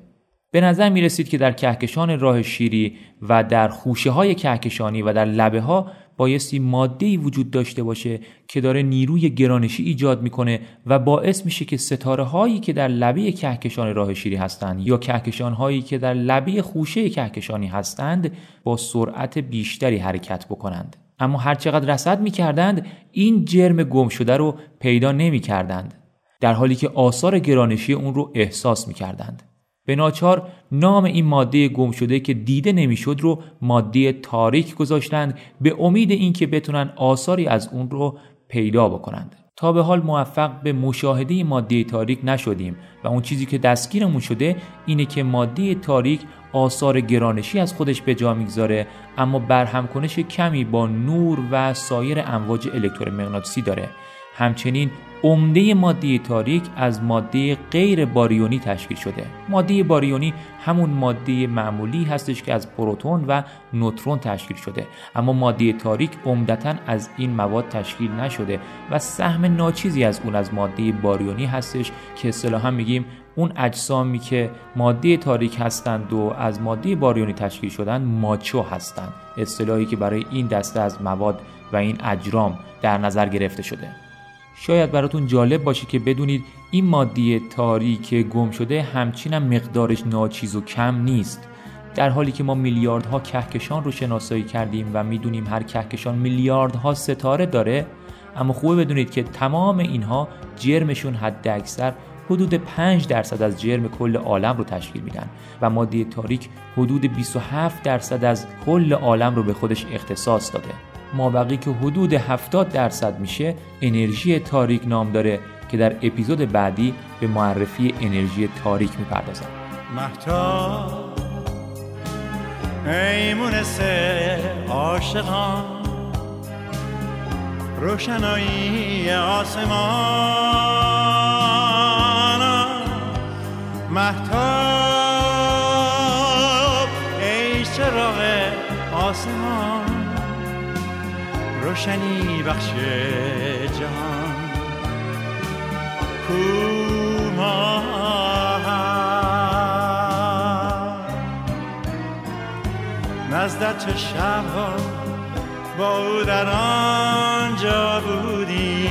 S13: به نظر می رسید که در کهکشان راه شیری و در خوشه های کهکشانی و در لبه ها بایستی ماده وجود داشته باشه که داره نیروی گرانشی ایجاد می‌کنه و باعث میشه که ستاره هایی که در لبه کهکشان راه شیری هستند یا کهکشان هایی که در لبه خوشه کهکشانی هستند با سرعت بیشتری حرکت بکنند. اما هر چقدر رصد می‌کردند این جرم گم شده رو پیدا نمی‌کردند. در حالی که آثار گرانشی اون رو احساس می‌کردند. به ناچار نام این ماده گم شده که دیده نمی‌شد رو ماده تاریک گذاشتند به امید اینکه بتونن آثاری از اون رو پیدا بکنند. تا به حال موفق به مشاهده ماده تاریک نشدیم و اون چیزی که دستگیرمون شده اینه که ماده تاریک آثار گرانشی از خودش به جا می‌گذاره اما برهمکنش کمی با نور و سایر امواج الکترومغناطیسی داره. همچنین عمده ماده تاریک از ماده غیر باریونی تشکیل شده. ماده باریونی همون ماده معمولی هستش که از پروتون و نوترون تشکیل شده. اما ماده تاریک عمدتا از این مواد تشکیل نشده و سهم ناچیزی از اون از ماده باریونی هستش که اصطلاحا میگیم اون اجسامی که ماده تاریک هستند و از ماده باریونی تشکیل شدن ماچو هستند. اصطلاحی که برای این دسته از مواد و این اجرام در نظر گرفته شده. شاید براتون جالب باشه که بدونید این ماده تاریک گم شده همچین هم مقدارش ناچیز و کم نیست. در حالی که ما میلیاردها کهکشان رو شناسایی کردیم و می‌دونیم هر کهکشان میلیاردها ستاره داره اما خوبه بدونید که تمام اینها جرمشون حد اکثر حدود 5 درصد از جرم کل عالم رو تشکیل میدن و ماده تاریک حدود 27 درصد از کل عالم رو به خودش اختصاص داده. مابقی که حدود 70 درصد میشه انرژی تاریک نام داره که در اپیزود بعدی به معرفی انرژی تاریک می‌پردازم.
S11: محتاب ای عاشقان روشنایی آسمان محتاب.
S14: روشنی بخش جهان. کوماه نزد چه شبها با او در آنجا بودی.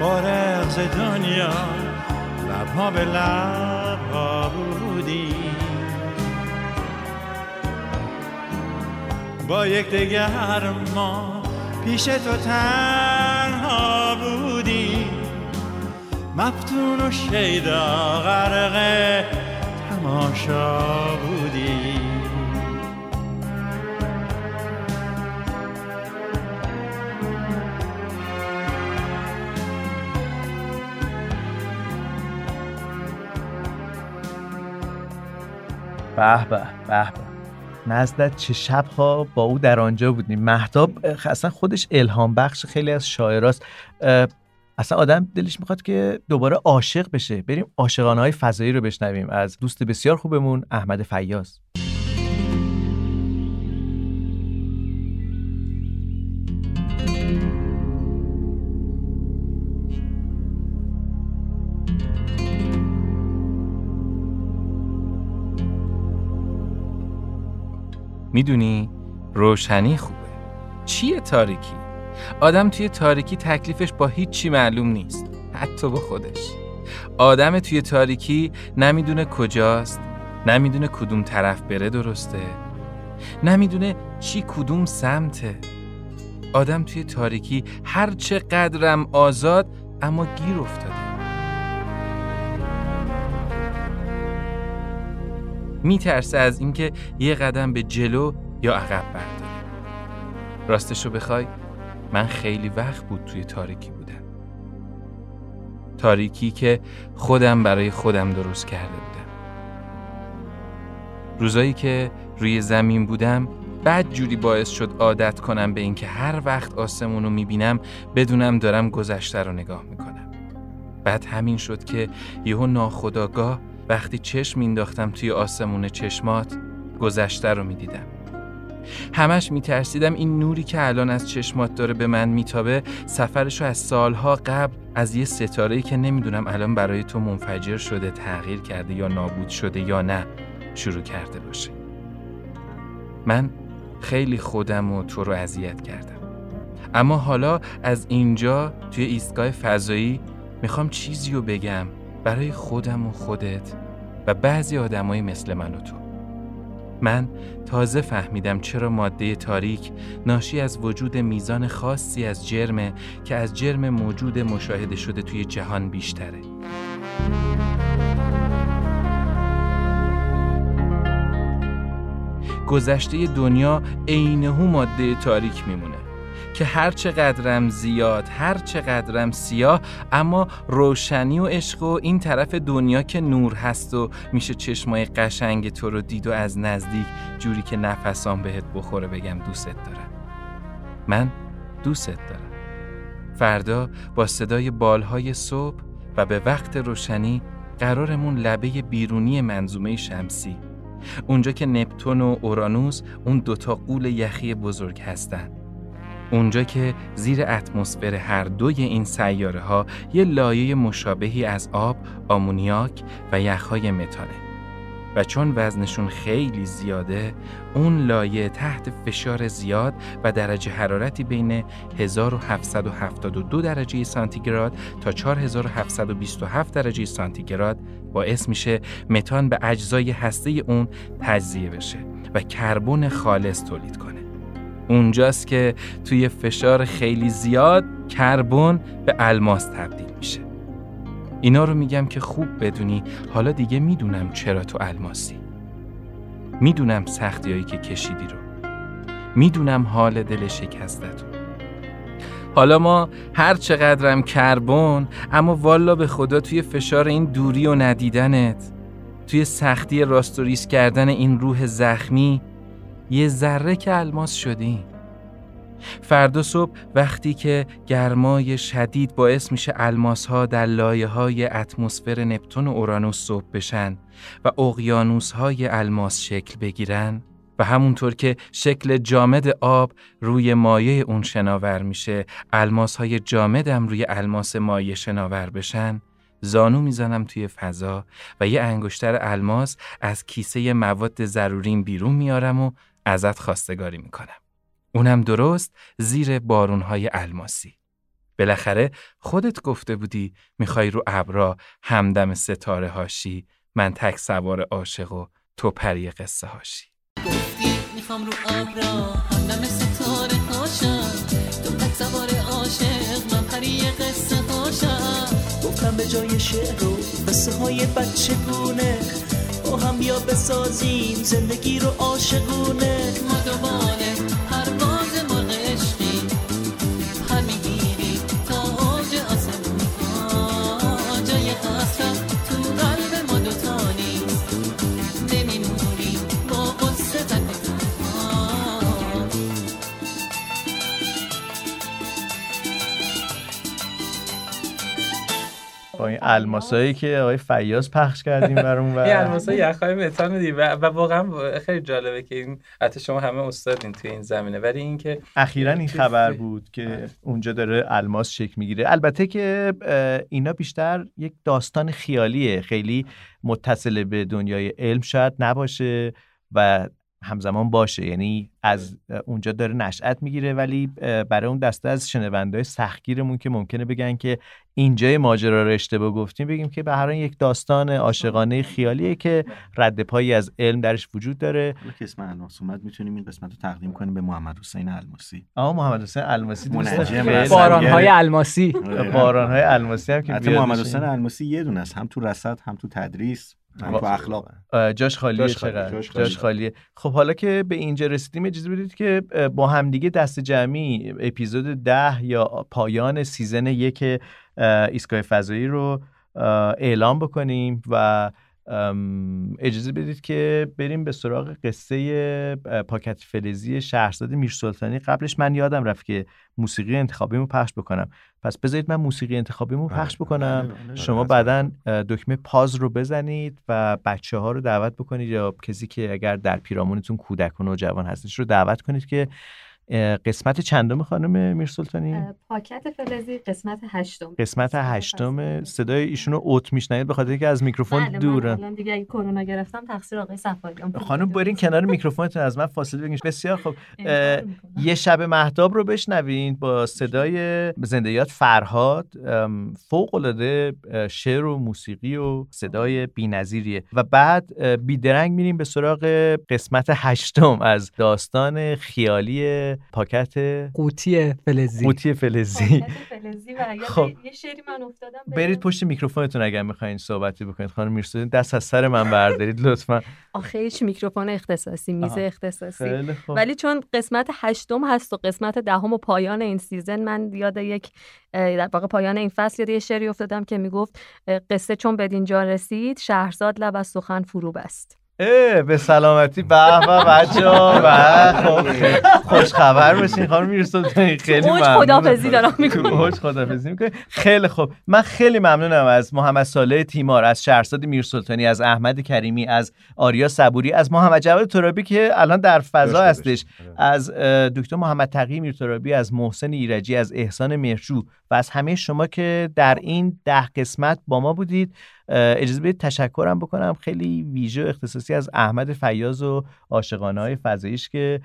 S14: فارغ ز دنیا لبها به لبها بودی. با یک دگر ما پیش تو تنها بودی مفتون و شیدا غرق تماشا بودی
S6: به به به. نزدت چه شبها با او در آنجا بودیم. مهتاب اه، اصلا خودش الهام بخش خیلی از شاعراست. اصلا آدم دلش می‌خواد که دوباره عاشق بشه. بریم عاشقانه های فضایی رو بشنویم. از دوست بسیار خوبمون احمد فیاض.
S15: می‌دونی روشنی خوبه. چیه تاریکی؟ آدم توی تاریکی تکلیفش با هیچی معلوم نیست حتی با خودش. آدم توی تاریکی نمی‌دونه کجاست نمی‌دونه کدوم طرف بره درسته نمی‌دونه چی کدوم سمته. آدم توی تاریکی هر چه قدرم آزاد اما گیر افتاده. میترسه از اینکه یه قدم به جلو یا عقب برداره. راستشو بخوای؟ من خیلی وقت بود توی تاریکی بودم. تاریکی که خودم برای خودم درست کرده بودم. روزایی که روی زمین بودم بعد جوری باعث شد عادت کنم به اینکه هر وقت آسمون رو می‌بینم بدونم دارم گذشته رو نگاه می‌کنم. بعد همین شد که یهو ناخداگاه وقتی چشم مینداختم توی آسمون چشمات گذشته رو می‌دیدم. همش میترسیدم این نوری که الان از چشمات داره به من میتابه سفرشو از سالها قبل از یه ستاره‌ای که نمی‌دونم الان برای تو منفجر شده تغییر کرده یا نابود شده یا نه شروع کرده باشه. من خیلی خودم و تو رو اذیت کردم. اما حالا از اینجا توی ایستگاه فضایی می‌خوام چیزی رو بگم برای خودم و خودت و بعضی آدمای مثل من و تو. من تازه فهمیدم چرا ماده تاریک ناشی از وجود میزان خاصی از جرمه که از جرم موجود مشاهده شده توی جهان بیشتره. گذشته دنیا عینهو ماده تاریک میمونه. که هر چقدرم زیاد هر چقدرم سیاه اما روشنی و عشق و این طرف دنیا که نور هست و میشه چشمای قشنگ تو رو دید و از نزدیک جوری که نفسام بهت بخوره بگم دوست دارم. من دوست دارم. فردا با صدای بالهای صبح و به وقت روشنی قرارمون لبه بیرونی منظومه شمسی. اونجا که نپتون و اورانوس اون دوتا قول یخی بزرگ هستن. اونجا که زیر اتمسفر هر دوی این سیاره ها یه لایه مشابهی از آب، آمونیاک و یخهای متانه. و چون وزنشون خیلی زیاده اون لایه تحت فشار زیاد و درجه حرارتی بین 1772 درجه سانتیگراد تا 4727 درجه سانتیگراد باعث میشه متان به اجزای هسته اون تجزیه بشه و کربن خالص تولید کنه. اونجاست که توی فشار خیلی زیاد کربن به الماس تبدیل میشه. اینا رو میگم که خوب بدونی. حالا دیگه می‌دونم چرا تو الماسی. می‌دونم سختیایی که کشیدی رو. می‌دونم حال دل شکستتو حالا ما هر چقدرم کربن اما والا به خدا توی فشار این دوری و ندیدنت. توی سختی راست و ریس کردن این روح زخمی یه ذره که الماس شدیم. فردا صبح وقتی که گرمای شدید باعث میشه الماس ها در لایه های اتمسفر نپتون و اورانوس صبح بشن و اقیانوس های الماس شکل بگیرن و همونطور که شکل جامد آب روی مایه اون شناور میشه الماس های جامدم روی الماس مایه شناور بشن زانو می‌زنم توی فضا و یه انگشتر الماس از کیسه مواد ضروریم بیرون میارم و ازت خواستگاری می‌کنم. اونم درست زیر بارونهای الماسی. بالاخره خودت گفته بودی می‌خوای رو ابرا همدم ستاره هاشی من تک سوار عاشق و تو پری قصه هاشی
S11: می‌خوام رو ابرا همدم ستاره هاشم تو تک سوار عاشق من پری قصه هاشم گفتم به جای شعر و قصه های بچه گونه هم بیا بسازیم. زندگی رو عاشقونه. ما با
S6: این الماسایی که آقای فیاض پخش کردیم برون و [LAUGHS]
S15: این الماسا یخهای متان دی و, واقعا خیلی جالبه که این حتی شما همه استادین توی این زمینه. ولی اینکه
S6: اخیرا این خبر بود که اونجا داره الماس شکل می‌گیره. البته که اینا بیشتر یک داستان خیالیه. خیلی متصل به دنیای علم شاید نباشه و همزمان باشه. یعنی از اونجا داره نشأت می‌گیره ولی برای اون دسته از شنوندهای سختگیرمون که ممکنه بگن که اینجای ماجرا رو اشتباه گفتیم بگیم که به هر حال یک داستان عاشقانه خیالیه که رد پایی از علم درش وجود داره.
S4: که اسم الماس اومد می‌تونیم این قسمت رو تقدیم کنیم به محمد حسین الماسی.
S6: اما محمد حسین الماسی.
S3: بارانهای الماسی.
S6: بارانهای الماسی هم که
S4: محمد. حسین الماسی یه دونه است هم تو رصد هم تو تدریس.
S6: واقعا.
S4: اخلاق
S6: جاش خالیه
S4: جاش خالیه،
S6: چقدر
S4: جاش
S6: جاش,
S4: خالیه.
S6: خالیه خب حالا که به اینجا رسیدیم اجازه بدید که با همدیگه دست جمعی اپیزود ده یا پایان season یک اه، ایستگاه فضایی رو اعلام بکنیم و اجازه بدید که بریم به سراغ قصه پاکت فلزی شهرزاد میرسلطانی. قبلش من یادم رفت که موسیقی انتخابیمو پخش بکنم. پس بذارید من موسیقی انتخابیمو پخش بکنم.
S4: بله، بله،
S6: شما. بعدا دکمه pause رو بزنید و بچه ها رو دعوت بکنید یا کسی که اگر در پیرامونتون کودک و نوجوان هستش رو دعوت کنید که قسمت چندم خانم میرسلطانی؟
S7: پاکت فلزی قسمت هشتم.
S6: قسمت هشتم صدای ایشون رو اوت میشنید به خاطر اینکه از میکروفون
S7: بله، من
S6: دورن
S7: الان دیگه اگه کرونا گرفتم تقصیر آقای صفاریان بود.
S6: خانم برین کنار میکروفونتون از من فاصله بگیرید. بسیار خب. [LAUGHS] یه شب محتاب رو بشنوین با صدای زندیات فرهاد. فوق العاده شعر و موسیقی و صدای بی‌نظیریه. و بعد بیدرنگ میریم به سراغ قسمت هشتم از داستان خیالی پاکت
S3: قوطی فلزی
S6: قوطی فلزی
S7: پاکت فلزی و
S6: خب.
S7: یه شعری من افتادم
S6: برید پشت میکروفونتون اگر می‌خواین صحبتی بکنید خانم میرسلطانی دست از سر من بردارید لطفا
S7: آخه هیچ میکروفون اختصاصی میز. اختصاصی
S6: خیلی خوب.
S7: ولی چون قسمت هشتم هست و قسمت دهم و پایان این season من یاد یک در واقع پایان این فصل یاد یه شعری افتادم که می‌گفت قصه چون بدین جا رسید شهرزاد لب از سخن فرو بست
S6: به سلامتی. به به بچه ها خوش خبر باشین خانم میرسلطانی خیلی
S7: اوج
S6: ممنونم.
S7: خداحافظی دارم می‌کنم.
S6: اوج خداحافظی می‌کنه خیلی خوب. من خیلی ممنونم از محمد صالح تیمار از شهرزاد میرسلطانی از احمد کریمی از آریا صبوری از محمد جواد ترابی که الان در فضا هستش. از دکتر محمد تقی میرترابی از محسن ایرجی از احسان مهرجو. و از همه شما که در این ده قسمت با ما بودید اجازه بدید تشکرم بکنم. خیلی ویژه اختصاصی از احمد فیاض و عاشقانه های فضاییش که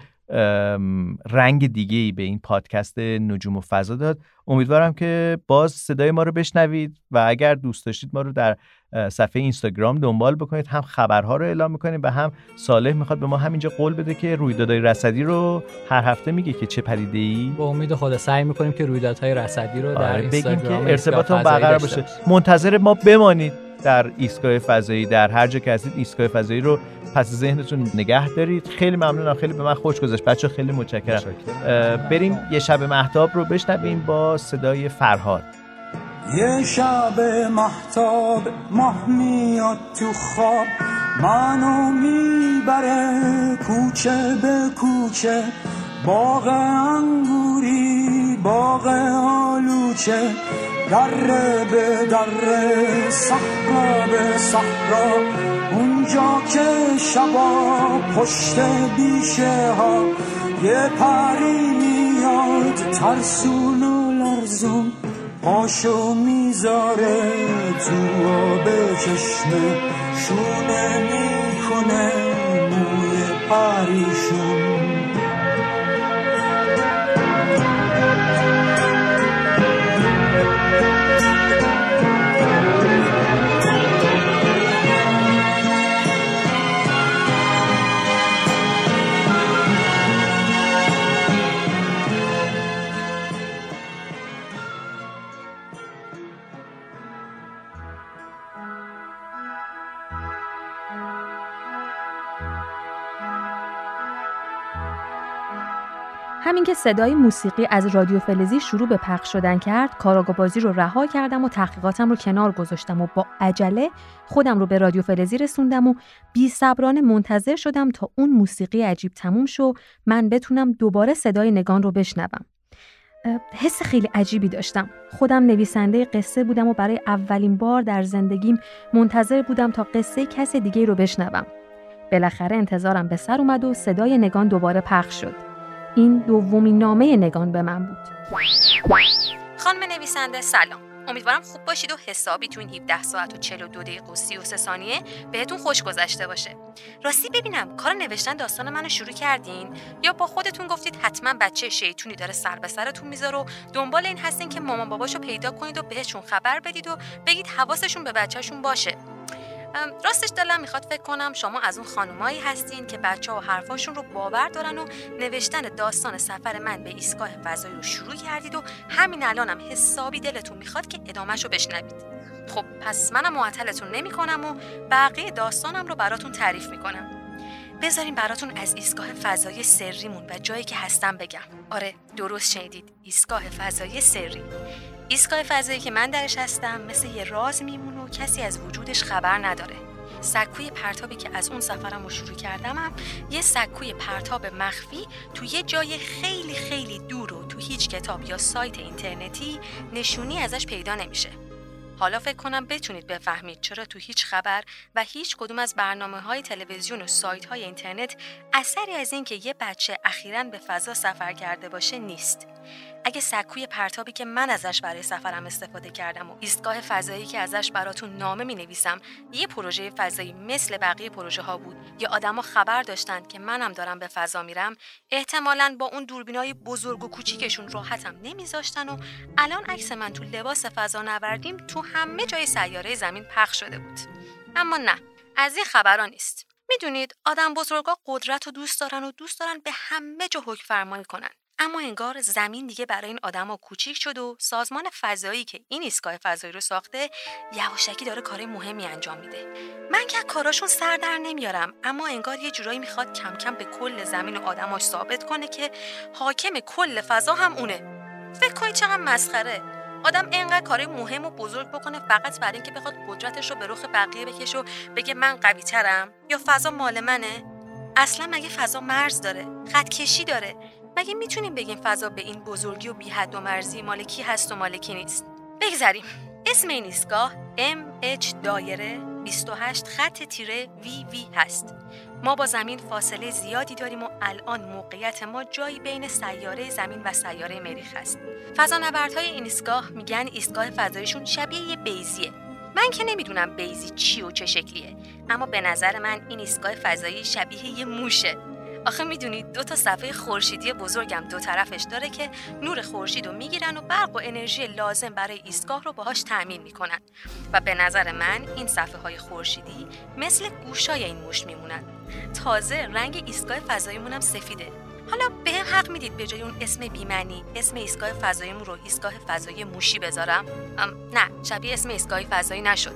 S6: رنگ دیگه ای به این پادکست نجوم و فضا داد. امیدوارم که باز صدای ما رو بشنوید و اگر دوست داشتید ما رو در صفحه اینستاگرام دنبال بکنید. هم خبرها رو اعلام می‌کنیم و هم صالح می‌خواد به ما همینجا قول بده که رویدادهای رصدی رو هر هفته میگه که چه پدیده ای
S3: به امید خدا سعی می‌کنیم که رویدادهای رصدی رو در
S6: آره بگیم که
S3: اینستاگرام
S6: ارتباطمون برقرار
S3: داشته
S6: منتظر ما بمانید. در ایستگاه فضایی در هر جا که هستید ایستگاه فضایی رو پس ذهنتون نگه دارید. خیلی ممنونم. خیلی به من خوش گذشت. بچه خیلی متشکرم. بریم یه شب محتاب رو بشنویم با صدای فرهاد.
S16: یه شب محتاب ماه میاد تو خواب. منو می‌بره کوچه به کوچه. باغ انگوری باغ آلوچه. دره به دره صحرا به صحرا اونجا که شبا پشت بیشه ها یه پری میاد ترسون و لرزون پاشو می‌ذاره تو آب چشمه شونه می‌کنه موی پریشون
S7: همین که صدای موسیقی از رادیو فلزی شروع به پخش شدن کرد کاراگاه بازی رو رها کردم و تحقیقاتم رو کنار گذاشتم و با عجله خودم رو به رادیو فلزی رسوندم و بی صبرانه منتظر شدم تا اون موسیقی عجیب تموم شو من بتونم دوباره صدای نگان رو بشنوم. حس خیلی عجیبی داشتم. خودم نویسنده قصه بودم و برای اولین بار در زندگیم منتظر بودم تا قصه کس دیگه رو بشنوم. بالاخره انتظارم به سر اومد و صدای نگان دوباره پخش شد. این دومین نامه نگان به من بود.
S2: خانم نویسنده سلام. امیدوارم خوب باشید و حسابی تو این 17 ساعت و 42 دقیقه و 33 ثانیه بهتون خوش گذشته باشه. راستی ببینم کار نوشتن داستان منو شروع کردین؟ یا با خودتون گفتید حتما بچه شیطونی داره سر به سرتون می‌ذاره و دنبال این هستین که مامان باباشو پیدا کنید و بهشون خبر بدید و بگید حواسشون به بچهشون باشه. راستش دلم می‌خواد فکر کنم شما از اون خانومایی هستین که بچه و حرفاشون رو باور دارن و نوشتن داستان سفر من به ایستگاه فضایی رو شروع کردید و همین الانم حسابی دلتون می‌خواد که ادامهش رو بشنوید. خب پس منم معطلتون نمی کنم و بقیه داستانم رو براتون تعریف می‌کنم. بذارین براتون از ایستگاه فضایی سریمون و جایی که هستم بگم. آره درست شنیدید. ایستگاه فضایی سری. ایستگاه فضایی که من درش هستم مثل یه راز میمونه و کسی از وجودش خبر نداره سکوی پرتابی که از اون سفرم رو شروع کردم هم یه سکوی پرتاب مخفی تو یه جای خیلی خیلی دور و تو هیچ کتاب یا سایت اینترنتی نشونی ازش پیدا نمیشه حالا فکر کنم بتونید بفهمید چرا تو هیچ خبر و هیچ کدوم از برنامه های تلویزیون و سایت های اینترنت اثری از اینکه یه بچه اخیراً به فضا سفر کرده باشه نیست. اگه سکوی پرتابی که من ازش برای سفرم استفاده کردم و ایستگاه فضایی که ازش براتون نامه می نویسم یه پروژه فضایی مثل بقیه پروژه ها بود. یا آدما خبر داشتن که منم دارم به فضا میرم. احتمالاً با اون دوربینای بزرگ و کوچیکشون راحتم نمیذاشتن و الان عکس من تو لباس فضا نوردیم تو همه جای سیاره زمین پخش شده بود. اما نه از این خبرها نیست. می‌دونید آدم بزرگا قدرت رو دوست دارن و دوست دارن به همه جا حکم فرمانی کنن. اما انگار زمین دیگه برای این آدما کوچیک شد و سازمان فضایی که این ایستگاه فضایی رو ساخته یواشکی داره کار مهمی انجام میده. من که کاراشون سر در نمیارم اما انگار یه جورایی می‌خواد کم کم به کل زمین و آدماش ثابت کنه که حاکم کل فضا هم اونه. فکر کنید چقدر مسخره. آدم انقدر کار مهم و بزرگ بکنه فقط برای اینکه بخواد قدرتش رو به رخ بقیه بکشه و بگه من قوی ترم یا فضا مال منه؟ اصلا مگه فضا مرز داره؟ خط کشی داره؟ مگه می‌تونیم بگیم فضا به این بزرگی و بی حد و مرزی مال کی هست و مال کی نیست؟ بگذریم اسم این ایستگاه MH دایره 28 خط تیره VV هست. ما با زمین فاصله زیادی داریم و الان موقعیت ما جایی بین سیاره زمین و سیاره مریخ است فضانوردهای این ایستگاه میگن ایستگاه فضایشون شبیه یه بیزیه. من که نمی‌دونم بیزی چی و چه شکلیه اما به نظر من این ایستگاه فضایی شبیه یه موشه. آخه می‌دونید دو تا صفحه خورشیدی بزرگم دو طرفش داره که نور خورشید رو می‌گیرن و برق و انرژی لازم برای ایستگاه رو باهاش تأمین می‌کنن. و به نظر من این صفحه های خورشیدی مثل گوشای این موش میمونن. تازه رنگ ایستگاه فضاییمون هم سفیده. حالا به هم حق می‌دید به جای اون اسم بیمنی اسم ایستگاه فضاییمون رو ایستگاه فضایی موشی بذارم؟ نه شبیه اسم ایستگاه فضایی نشد.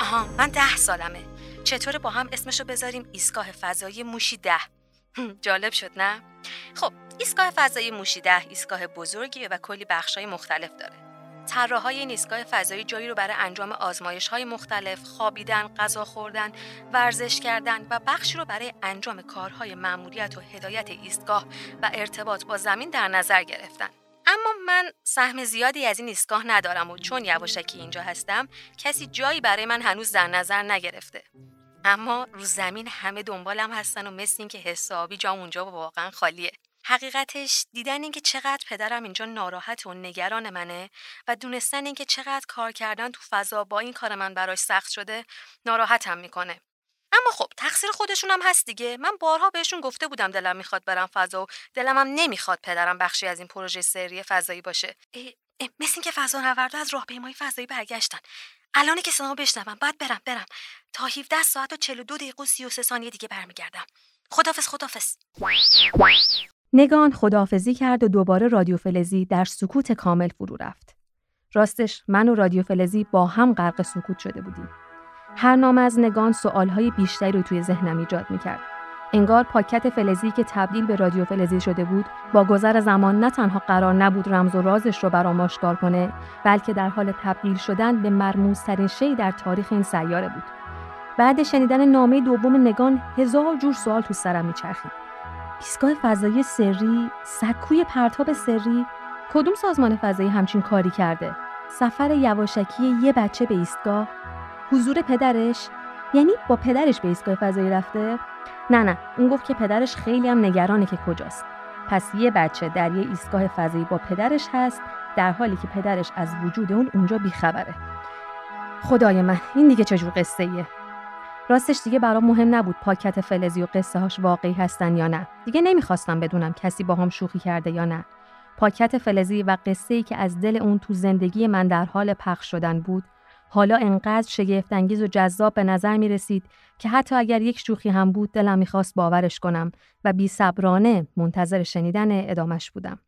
S2: آها من ده سالمه. چطور با هم اسمشو بذاریم ایستگاه فضایی موشی ده؟ [LAUGHS] جالب شد نه خب ایستگاه فضایی موشی ده ایستگاه بزرگیه و کلی بخشای مختلف داره طراحهای این ایستگاه فضایی جایی رو برای انجام آزمایش های مختلف، خوابیدن، غذا خوردن، ورزش کردن و بخشی رو برای انجام کارهای مأموریت و هدایت ایستگاه و ارتباط با زمین در نظر گرفتن. اما من سهم زیادی از این ایستگاه ندارم و چون یواشکی اینجا هستم کسی جایی برای من هنوز در نظر نگرفته.
S17: اما رو زمین همه دنبالم هستن و مثل این که حسابی جام اونجا واقعا خالیه. حقیقتش دیدن اینکه چقدر پدرم اینجا ناراحت و نگران منه و دونستن اینکه چقدر کار کردن تو فضا با این کار من براش سخت شده ناراحتم می‌کنه. اما خب تقصیر خودشون هم هست دیگه. من بارها بهشون گفته بودم دلم می‌خواد برم فضا و دلم هم نمی‌خواد پدرم بخشی از این پروژه سری فضایی باشه. اه، اه، مثل اینکه فضا نوردا از راهپیمایی فضایی برگشتن. الان که صدامو بشنوم باید برم برم تا 17 ساعت و 42 دقیقه و 33 ثانیه دیگه برمیگردم خدافظ خدافظ
S2: نگان خداحافظی کرد و دوباره رادیو فلزی در سکوت کامل فرو رفت. راستش من و رادیو فلزی با هم غرق سکوت شده بودیم. هر نام از نگان سوالهای بیشتری رو توی ذهنم ایجاد می‌کرد. انگار پاکت فلزی که تبدیل به رادیو فلزی شده بود با گذر زمان نه تنها قرار نبود رمز و رازش رو برام آشکار کنه بلکه در حال تبدیل شدن به مرموزترین شی در تاریخ این سیاره بود. بعد شنیدن نامه دوم نگان هزار جور سوال تو سرم میچرخید. ایستگاه فضایی سری سکوی پرتاب سری کدوم سازمان فضایی همچین کاری کرده؟ سفر یواشکی یه بچه به ایستگاه حضور پدرش یعنی با پدرش به ایستگاه فضایی رفته؟ نه نه. اون گفت که پدرش خیلی هم نگرانه که کجاست. پس یه بچه در یه ایستگاه فضایی با پدرش هست در حالی که پدرش از وجود اون اونجا بیخبره. خدای من این دیگه چجور قصه ایه راستش دیگه برام مهم نبود پاکت فلزی و قصه هاش واقعی هستن یا نه. دیگه نمی‌خواستم بدونم کسی با هم شوخی کرده یا نه. پاکت فلزی و قصه ای که از دل اون تو زندگی من در حال پخش شدن بود حالا انقدر شگفت انگیز و جذاب به نظر می رسید که حتی اگر یک شوخی هم بود دلم می‌خواست باورش کنم و بی صبرانه منتظر شنیدن ادامش بودم.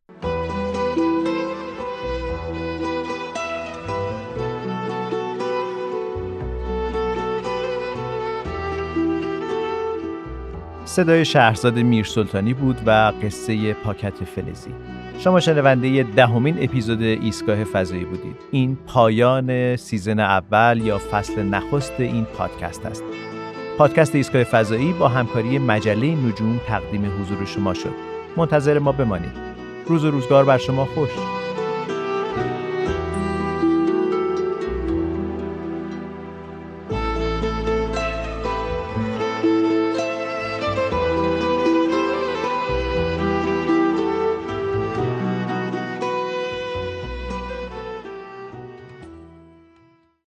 S6: صدای شهرزاد میرسلطانی بود و قصه پاکت فلزی شما شنونده دهمین اپیزود ایستگاه فضایی بودید. این پایان season اول یا فصل نخست این پادکست است. پادکست ایستگاه فضایی با همکاری مجله نجوم تقدیم حضور شما شد. منتظر ما بمانید. روز و روزگار بر شما خوش.